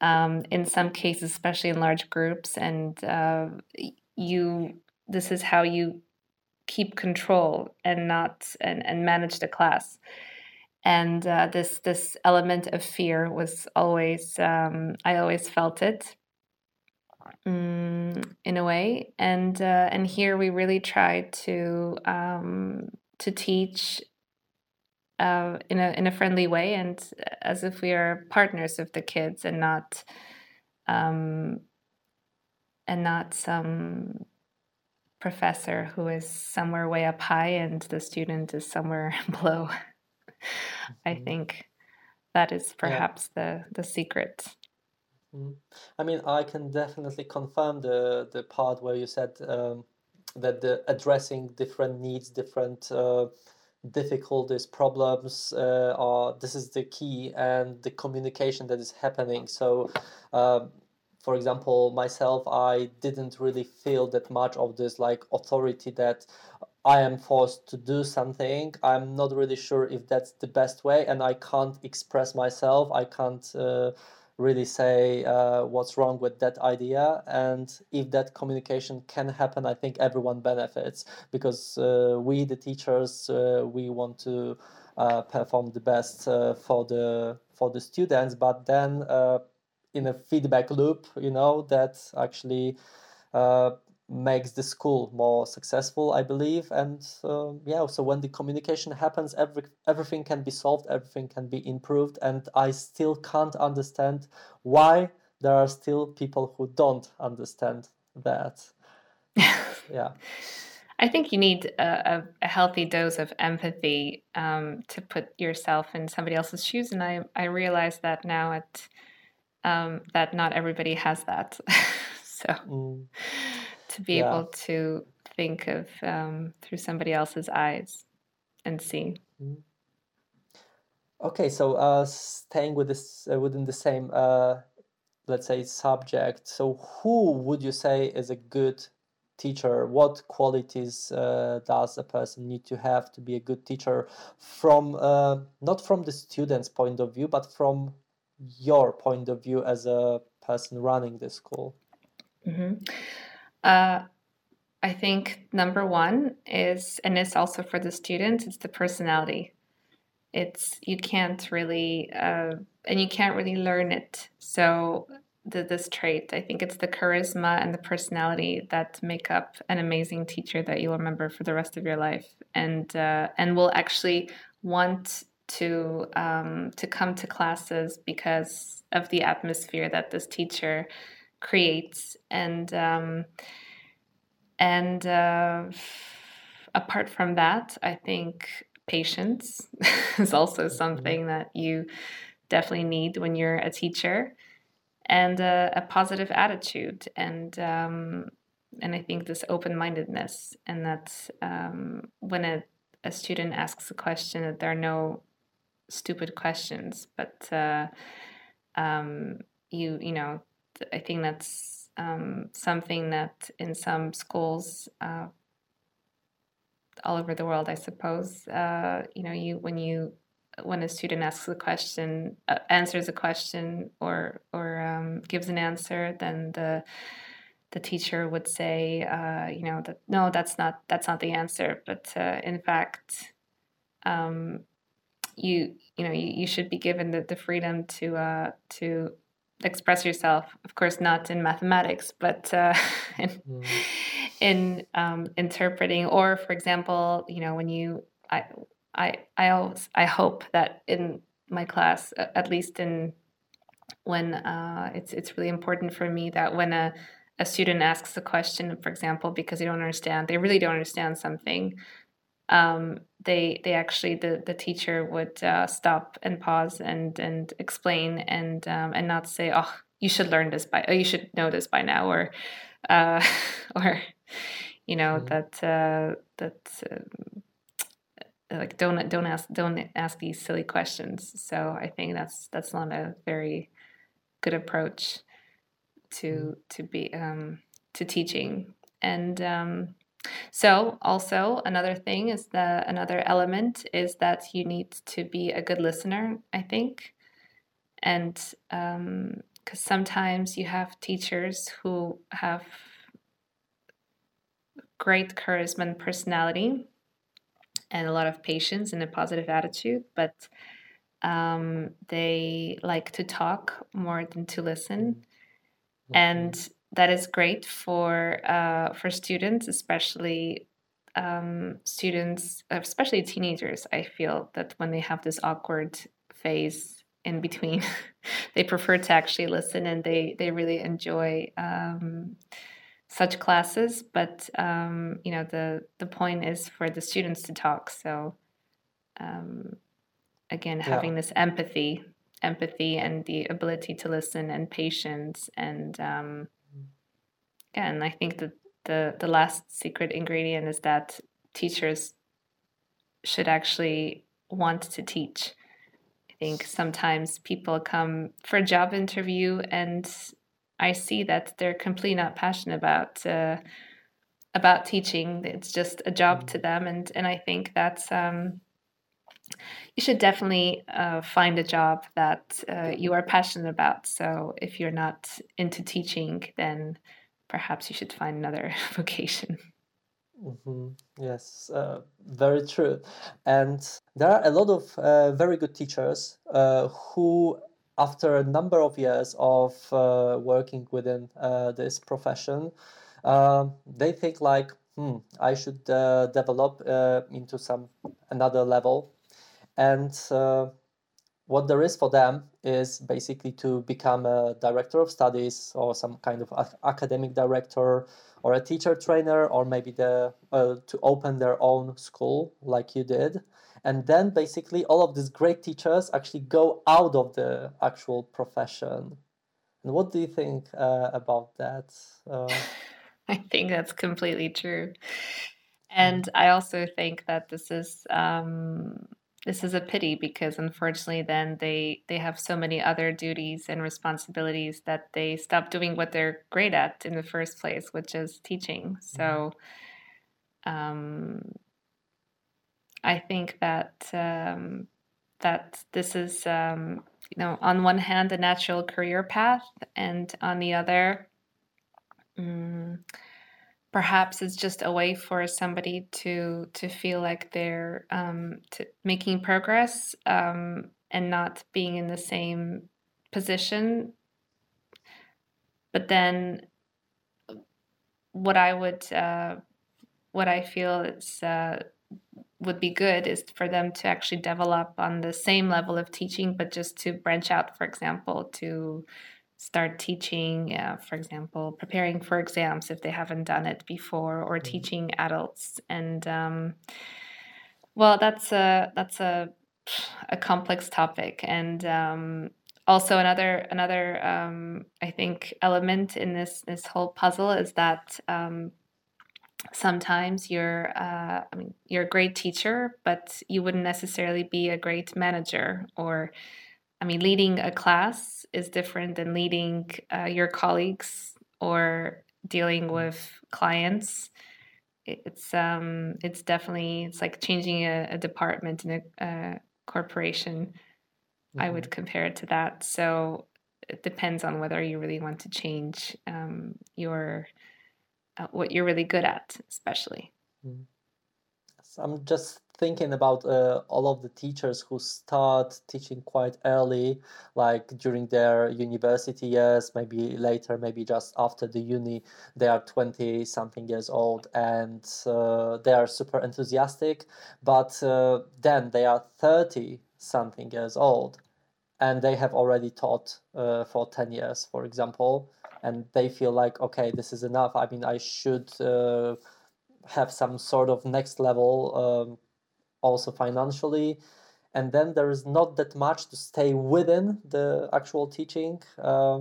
um, in some cases, especially in large groups, and uh, you this is how you keep control and not and, and manage the class and uh, this this element of fear was always um, I always felt it um, in a way, and uh, and here we really try to um, to teach uh, in a in a friendly way and as if we are partners of the kids and not um, and not some professor who is somewhere way up high and the student is somewhere <laughs> below. I mm-hmm. think that is perhaps yeah. the the secret. Mm. I mean, I can definitely confirm the the part where you said um, that the addressing different needs, different uh, difficulties, problems uh, are this is the key, and the communication that is happening. So. Um, for example, myself, I didn't really feel that much of this like authority that I am forced to do something. I'm not really sure if that's the best way, and I can't express myself. I can't uh, really say uh, what's wrong with that idea. And if that communication can happen, I think everyone benefits because uh, we, the teachers, uh, we want to uh, perform the best uh, for the for the students. But then in a feedback loop, you know, that actually makes the school more successful i believe. And uh, yeah so when the communication happens every, everything can be solved everything can be improved. And i still can't understand why there are still people who don't understand that. <laughs> Yeah. I think you need a, a healthy dose of empathy um, to put yourself in somebody else's shoes. And i, I realize that now at um, that not everybody has that. <laughs> So mm to be yeah. able to think of um, through somebody else's eyes and see. Mm-hmm. Okay, so uh, staying with this uh, within the same, uh, let's say, subject. So, who would you say is a good teacher? What qualities uh, does a person need to have to be a good teacher? From uh, not from the student's point of view, but from your point of view as a person running the school. Mm-hmm. Uh, I think number one is, and it's also for the students, it's the personality. It's you can't really, uh, and you can't really learn it. So the, this trait, I think it's the charisma and the personality that make up an amazing teacher that you'll remember for the rest of your life, and uh, and will actually want to um, to come to classes because of the atmosphere that this teacher creates and um, and uh, apart from that i think patience <laughs> is also mm-hmm. something that you definitely need when you're a teacher and uh, a positive attitude and um, and i think this open-mindedness and that um, when a, a student asks a question that there are no stupid questions but uh, um, you you know I think that's um, something that in some schools uh, all over the world, I suppose, uh, you know, you when you when a student asks a question, uh, answers a question, or or um, gives an answer, then the the teacher would say, uh, you know, that no, that's not that's not the answer. But uh, in fact, um, you you know you, you should be given the, the freedom to uh, to express yourself. Of course, not in mathematics, but uh, <laughs> in, mm. in um, interpreting. Or, for example, you know, when you I I I always I hope that in my class, at least in when uh, it's it's really important for me that when a a student asks a question, for example, because they don't understand, they really don't understand something, um, they they actually the the teacher would uh, stop and pause and and explain and um, and not say, oh, you should learn this by, oh, you should know this by now, or uh, <laughs> or you know mm-hmm. that uh, that. Um, like don't don't ask don't ask these silly questions so i think that's that's not a very good approach to mm-hmm. to be um, to teaching and um, so also another thing is that another element is that you need to be a good listener i think. And because um, sometimes you have teachers who have great charisma and personality and a lot of patience and a positive attitude but um, they like to talk more than to listen. And that is great for uh, for students, especially um, students, especially teenagers. I feel that when they have this awkward phase in between, <laughs> they prefer to actually listen, and they they really enjoy um, such classes. But um, you know, the the point is for the students to talk. So um, again, having yeah. this empathy empathy and the ability to listen and patience and um, yeah, and I think that the the last secret ingredient is that teachers should actually want to teach. I think sometimes people come for a job interview and I see that they're completely not passionate about uh, about teaching. It's just a job to them, and and I think that's um, you should definitely uh, find a job that uh, you are passionate about. So if you're not into teaching, then perhaps you should find another <laughs> vocation. Mm-hmm. Yes, uh, very true. And there are a lot of uh, very good teachers uh, who, after a number of years of uh, working within this profession, they think like, hmm, I should develop into some another level and uh, what there is for them is basically to become a director of studies or some kind of academic director or a teacher trainer or maybe the uh, to open their own school like you did. And then basically all of these great teachers actually go out of the actual profession. And what do you think uh, about that uh, <laughs> i think that's completely true. And i also think that this is um, this is a pity because unfortunately then they they have so many other duties and responsibilities that they stop doing what they're great at in the first place which is teaching. So um, i think that um, that this is um, you know on one hand a natural career path and on the other um, perhaps it's just a way for somebody to to feel like they're um, making progress um, and not being in the same position. But then, what I would uh, what I feel is uh, would be good is for them to actually develop on the same level of teaching, but just to branch out, for example, to start teaching, uh, for example, preparing for exams if they haven't done it before, or mm-hmm. teaching adults. And um, well, that's a that's a a complex topic, and um, also another another um, I think element in this this whole puzzle is that. Um, sometimes you're uh, I mean you're a great teacher but you wouldn't necessarily be a great manager or I mean, leading a class is different than leading uh, your colleagues or dealing mm-hmm. with clients. It's um, it's definitely it's like changing a, a department in a, a corporation. Mm-hmm. I would compare it to that. So it depends on whether you really want to change um, your uh, what you're really good at, especially. Mm-hmm. So I'm just thinking about uh, all of the teachers who start teaching quite early, like during their university years, maybe later, maybe just after the uni, they are 20 something years old and uh, they are super enthusiastic, but uh, then they are 30 something years old and they have already taught uh, for 10 years, for example, and they feel like, okay, this is enough. I mean, I should uh, have some sort of next level um, also financially. And then there is not that much to stay within the actual teaching uh,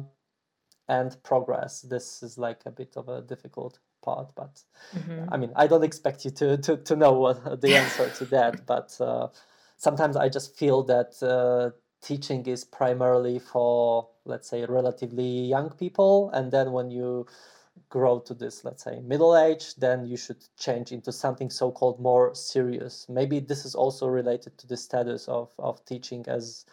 and progress. This is like a bit of a difficult part but mm-hmm. i mean i don't expect you to to, to know what <laughs> the answer to that but uh, sometimes i just feel that uh, teaching is primarily for let's say relatively young people. And then when you grow to this, let's say, middle age, then you should change into something so-called more serious. Maybe this is also related to the status of, of teaching as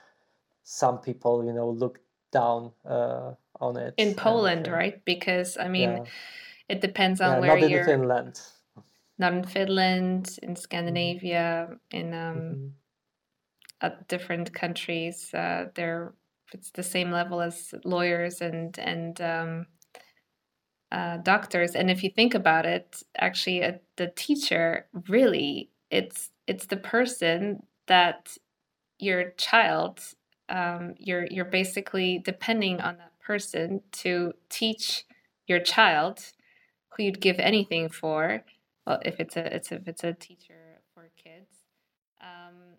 some people, you know, look down uh, on it. In Poland, and, uh, right? Because, I mean, yeah. it depends on yeah, where not you're... Not in Finland. Not in Finland, in Scandinavia, in um, mm-hmm. uh, different countries. Uh, they're it's the same level as lawyers and and um, uh, doctors. And if you think about it, actually, a, the teacher really it's it's the person that your child um, you're you're basically depending on that person to teach your child who you'd give anything for. Well, if it's a it's if it's a teacher for kids. Um,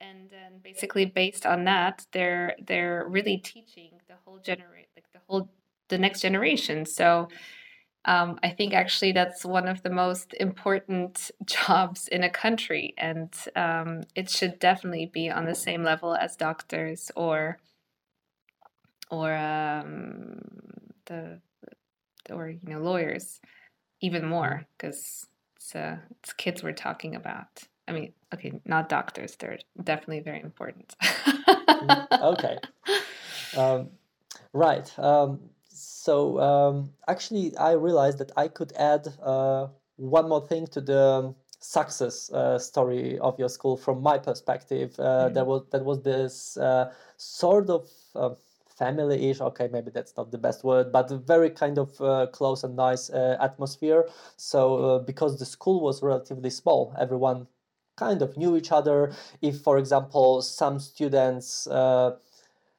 and then basically based on that they're they're really teaching the whole generate like the whole the next generation. So um, I think actually that's one of the most important <laughs> jobs in a country, and um, it should definitely be on the same level as doctors or or um, the or you know lawyers, even more because it's uh, it's kids we're talking about. I mean, okay, not doctors; they're definitely very important. Mm, okay, <laughs> um, right. Um, so um, actually, I realized that I could add uh, one more thing to the success uh, story of your school from my perspective. Uh, mm-hmm. There was that was this uh, sort of uh, family-ish. Okay, maybe that's not the best word, but very kind of uh, close and nice atmosphere. So because the school was relatively small, everyone kind of knew each other. If, for example, some students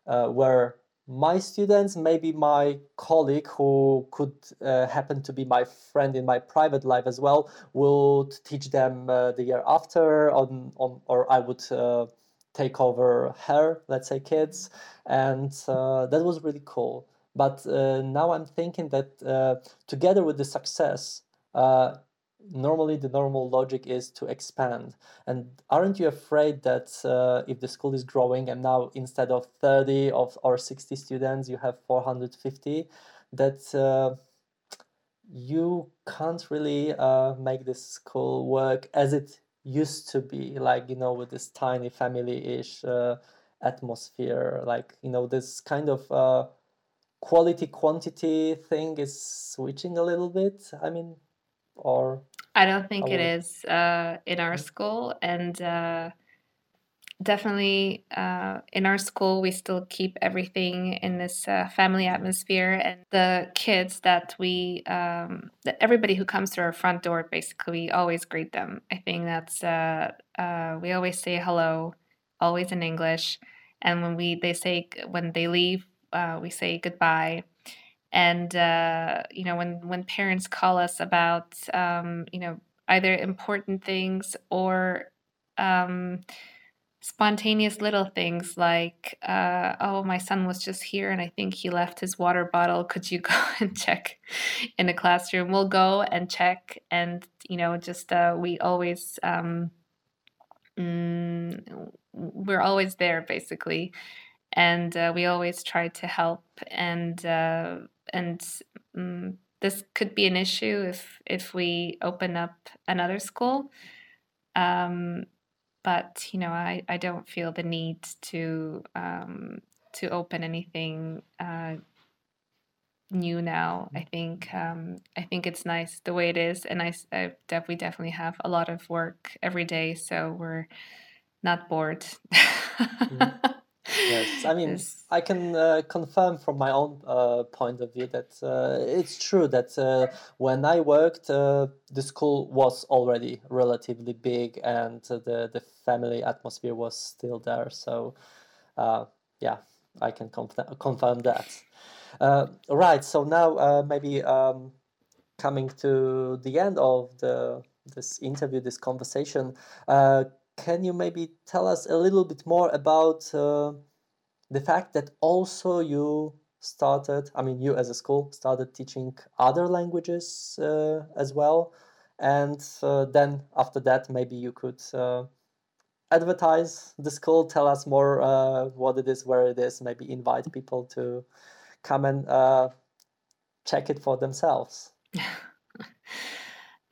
were my students, maybe my colleague who could uh, happen to be my friend in my private life as well, would teach them uh, the year after, on, on or I would uh, take over her, let's say, kids, and uh, that was really cool. But uh, now I'm thinking that uh, together with the success, normally the normal logic is to expand. And aren't you afraid that uh, if the school is growing and now instead of 30 of or 60 students you have 450 that uh, you can't really uh, make this school work as it used to be like you know with this tiny family-ish uh, atmosphere? Like you know this kind of uh, quality quantity thing is switching a little bit i mean or I don't think it is uh, in our school, and uh, definitely uh, in our school we still keep everything in this uh, family atmosphere, and the kids that we, um, that everybody who comes through our front door, basically, we always greet them. I think that's uh, uh, we always say hello, always in English, and when we they say when they leave, we say goodbye and uh, you know when when parents call us about um, you know either important things or um, spontaneous little things like uh, oh my son was just here and i think he left his water bottle could you <laughs> go and check in the classroom we'll go and check and you know just uh, we always um, mm, we're always there basically, and uh, we always try to help. And uh, and um, this could be an issue if if we open up another school. Um, but you know, I, I don't feel the need to um, to open anything uh, new now. I think um, I think it's nice the way it is, and I, I def- we definitely have a lot of work every day, so we're not bored. Mm. <laughs> Yes, I mean, I can uh, confirm from my own uh, point of view that uh, it's true that uh, when I worked, uh, the school was already relatively big and the the family atmosphere was still there. So, uh, yeah, I can conf- confirm that. Uh, right. So now uh, maybe um, coming to the end of the this interview, this conversation. Can you maybe tell us a little bit more about uh, the fact that also you started, I mean, you as a school started teaching other languages uh, as well, and uh, then after that, maybe you could uh, advertise the school, tell us more uh, what it is, where it is, maybe invite people to come and uh, check it for themselves. <laughs>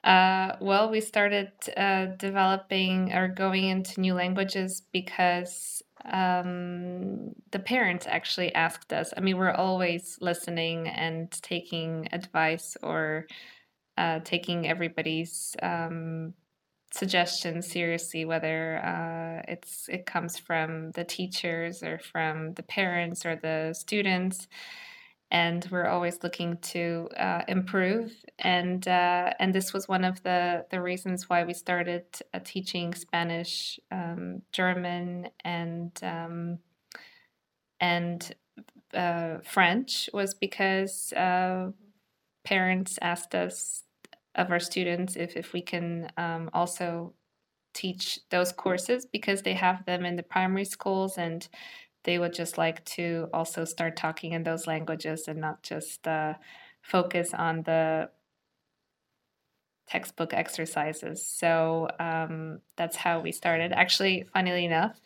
Uh, well, we started uh, developing or going into new languages because um, the parents actually asked us. I mean, we're always listening and taking advice or uh, taking everybody's um, suggestions seriously, whether uh, it's it comes from the teachers or from the parents or the students and we're always looking to uh, improve. And uh, and this was one of the the reasons why we started uh, teaching Spanish, um, German, and um, and uh, French was because uh, parents asked us of our students if if we can um, also teach those courses because they have them in the primary schools and they would just like to also start talking in those languages and not just uh, focus on the textbook exercises. So um, that's how we started. Actually, funnily enough,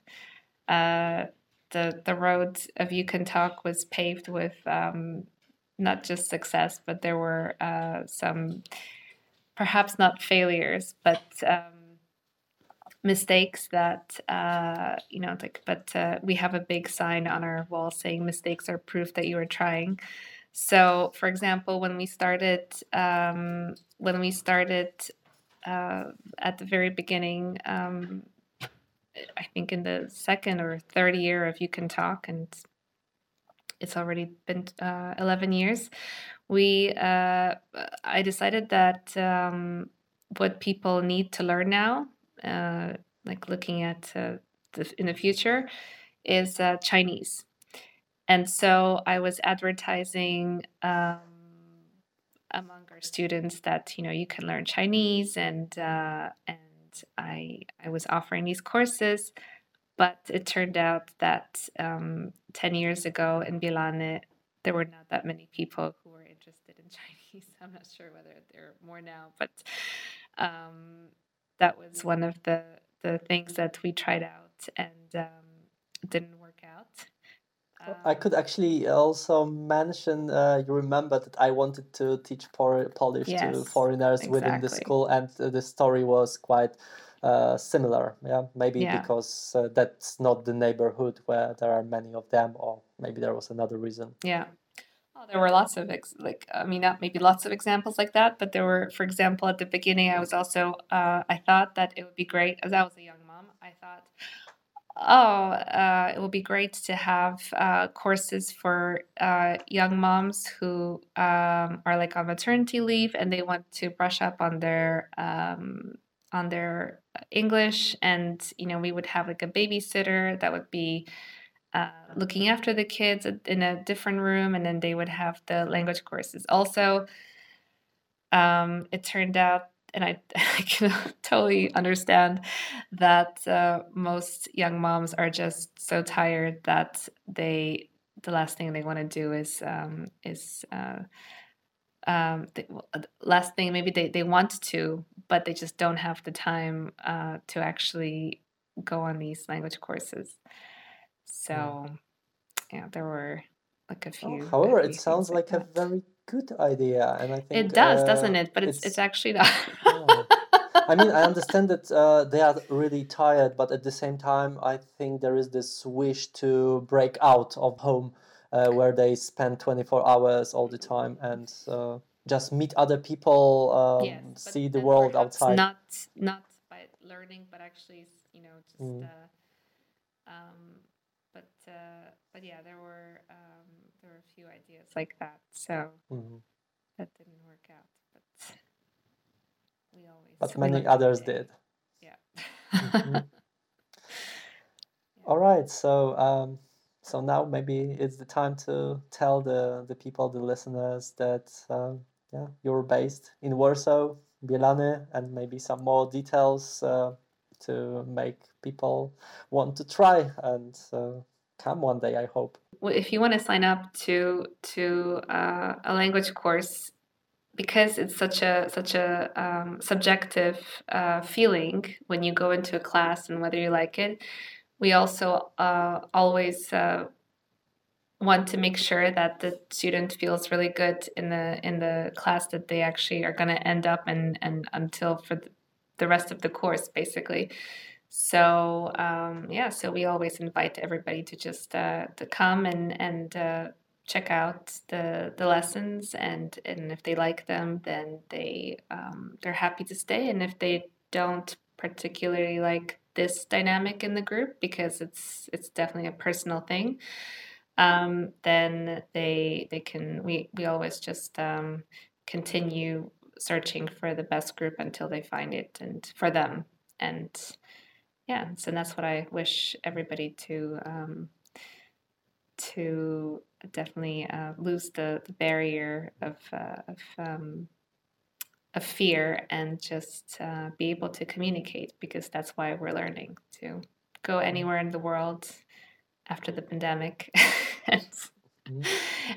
uh, the the road of You Can Talk was paved with um, not just success, but there were uh, some perhaps not failures, but um, mistakes that uh, you know like but uh, we have a big sign on our wall saying mistakes are proof that you are trying. So for example when we started um, when we started uh, at the very beginning um, i think in the second or third year of you can talk and it's already been uh, 11 years we uh, i decided that um, what people need to learn now uh, like looking at uh, the, in the future is uh, Chinese. And so I was advertising um, among our students that you know you can learn Chinese, and uh, and I I was offering these courses, but it turned out that um, ten years ago in Bielany there were not that many people who were interested in <laughs> Chinese. I'm not sure whether there are more now, but um, that was one of the the things that we tried out and um, didn't work out. Um, I could actually also mention. Uh, you remember that I wanted to teach Polish yes, to foreigners exactly. within the school, and the story was quite uh, similar. Yeah, maybe yeah. because uh, that's not the neighborhood where there are many of them, or maybe there was another reason. Yeah. Oh, there were lots of ex- like I mean not maybe lots of examples like that, but there were, for example, at the beginning, I was also uh, I thought that it would be great as I was a young mom. I thought, oh, uh, it would be great to have uh, courses for uh, young moms who um, are like on maternity leave and they want to brush up on their um, on their English, and you know we would have like a babysitter that would be uh, looking after the kids in a different room, and then they would have the language courses. Also, um, it turned out, and I, <laughs> I can totally understand that uh, most young moms are just so tired that they the last thing they want to do is um, is uh, um, the last thing maybe they, they want to but they just don't have the time uh, to actually go on these language courses. So yeah, there were like a Oh, few. however, it sounds like like a very good idea, and I think It does, uh, doesn't it? But it's it's, it's actually not. yeah. I mean, I <laughs> understand that uh, they are really tired, but at the same time, I think there is this wish to break out of home, uh, where they spend 24 hours all the time and uh, just meet other people, um, but see the world outside. not not by learning, but actually, you know, just Mm. uh, um, uh, but yeah, there were um, there were a few ideas like that, so Mhm. that didn't work out. But we always But many <laughs> others did. Yeah. <laughs> Mhm. All right, so um, so now maybe it's the time to tell the the people, the listeners, that um, yeah, you're based in Warsaw, Bielany, and maybe some more details uh, to make people want to try and uh, come one day. I hope. Well, if you want to sign up to to uh, a language course, because it's such a such a um, subjective uh, feeling when you go into a class and whether you like it, we also uh, always uh, want to make sure that the student feels really good in the in the class that they actually are going to end up and and until for the, the rest of the course basically so um, yeah so we always invite everybody to just uh, to come and and uh, check out the the lessons and and if they like them then they um, they're happy to stay. And if they don't particularly like this dynamic in the group because it's it's definitely a personal thing um, then they they can we we always just um, continue searching for the best group until they find it and for them. And yeah so that's what I wish everybody to um, to definitely uh, lose the, the barrier of uh, of um, of fear and just uh, be able to communicate because that's why we're learning to go anywhere in the world after the pandemic <laughs> and, Mhm.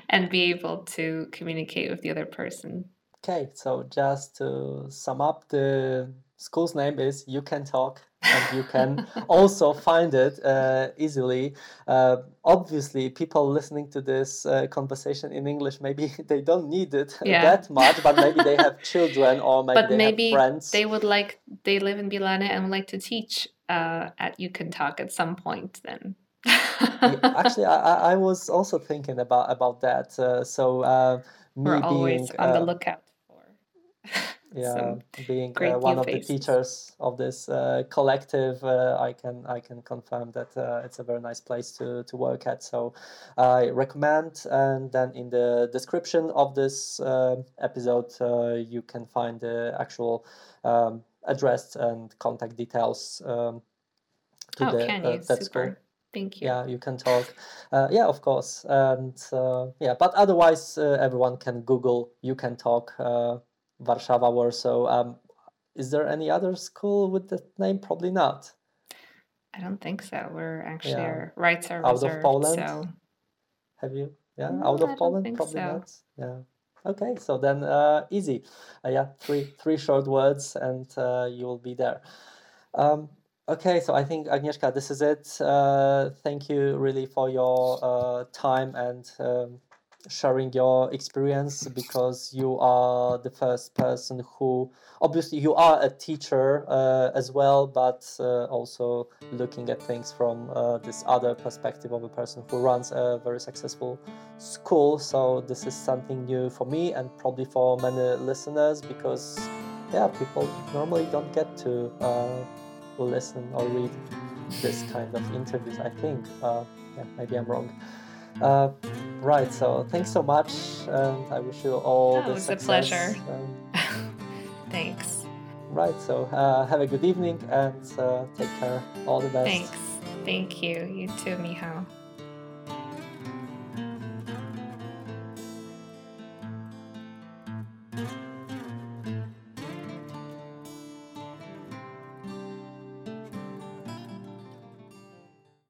and be able to communicate with the other person. Okay, so just to sum up, the school's name is You Can Talk, and you can also find it uh, easily. Uh, obviously, people listening to this uh, conversation in English, maybe <laughs> they don't need it Yeah. that much, but maybe they have <laughs> children or maybe but they maybe have friends. they would like they live in Bielany and would like to teach uh, at You Can Talk at some point then. Yeah, actually, I, I I was also thinking about about that. Uh, so uh, me We're being always on the uh, lookout for <laughs> yeah being great uh, one of the teachers of this uh, collective uh, i can i can confirm that uh, it's a very nice place to to work at. So i recommend and then in the description of this uh, episode uh, you can find the actual um, address and contact details um, to Oh, the that school Super. Thank you. yeah you can talk. Uh, yeah of course. And uh, yeah but otherwise uh, everyone can google you can talk warszawa warsaw um, is there any other school with that name probably not I don't think so. We're actually Yeah. our rights are Out of. Poland? So have you yeah No, out of don't poland probably so. not yeah okay so then uh, easy uh, yeah three three short words and uh, you will be there um, okay so i think agnieszka this is it uh, thank you really for your uh, time and um, sharing your experience because you are the first person who obviously you are a teacher uh, as well but uh, also looking at things from uh, this other perspective of a person who runs a very successful school. So this is something new for me and probably for many listeners because yeah people normally don't get to uh, listen or read this kind of interviews i think. Uh, yeah maybe i'm wrong. Uh, right so thanks so much and i wish you all Oh, the it was a pleasure. <laughs> thanks. right so uh, have a good evening and uh, take care all the best Thanks. Thank you. You too, Michał.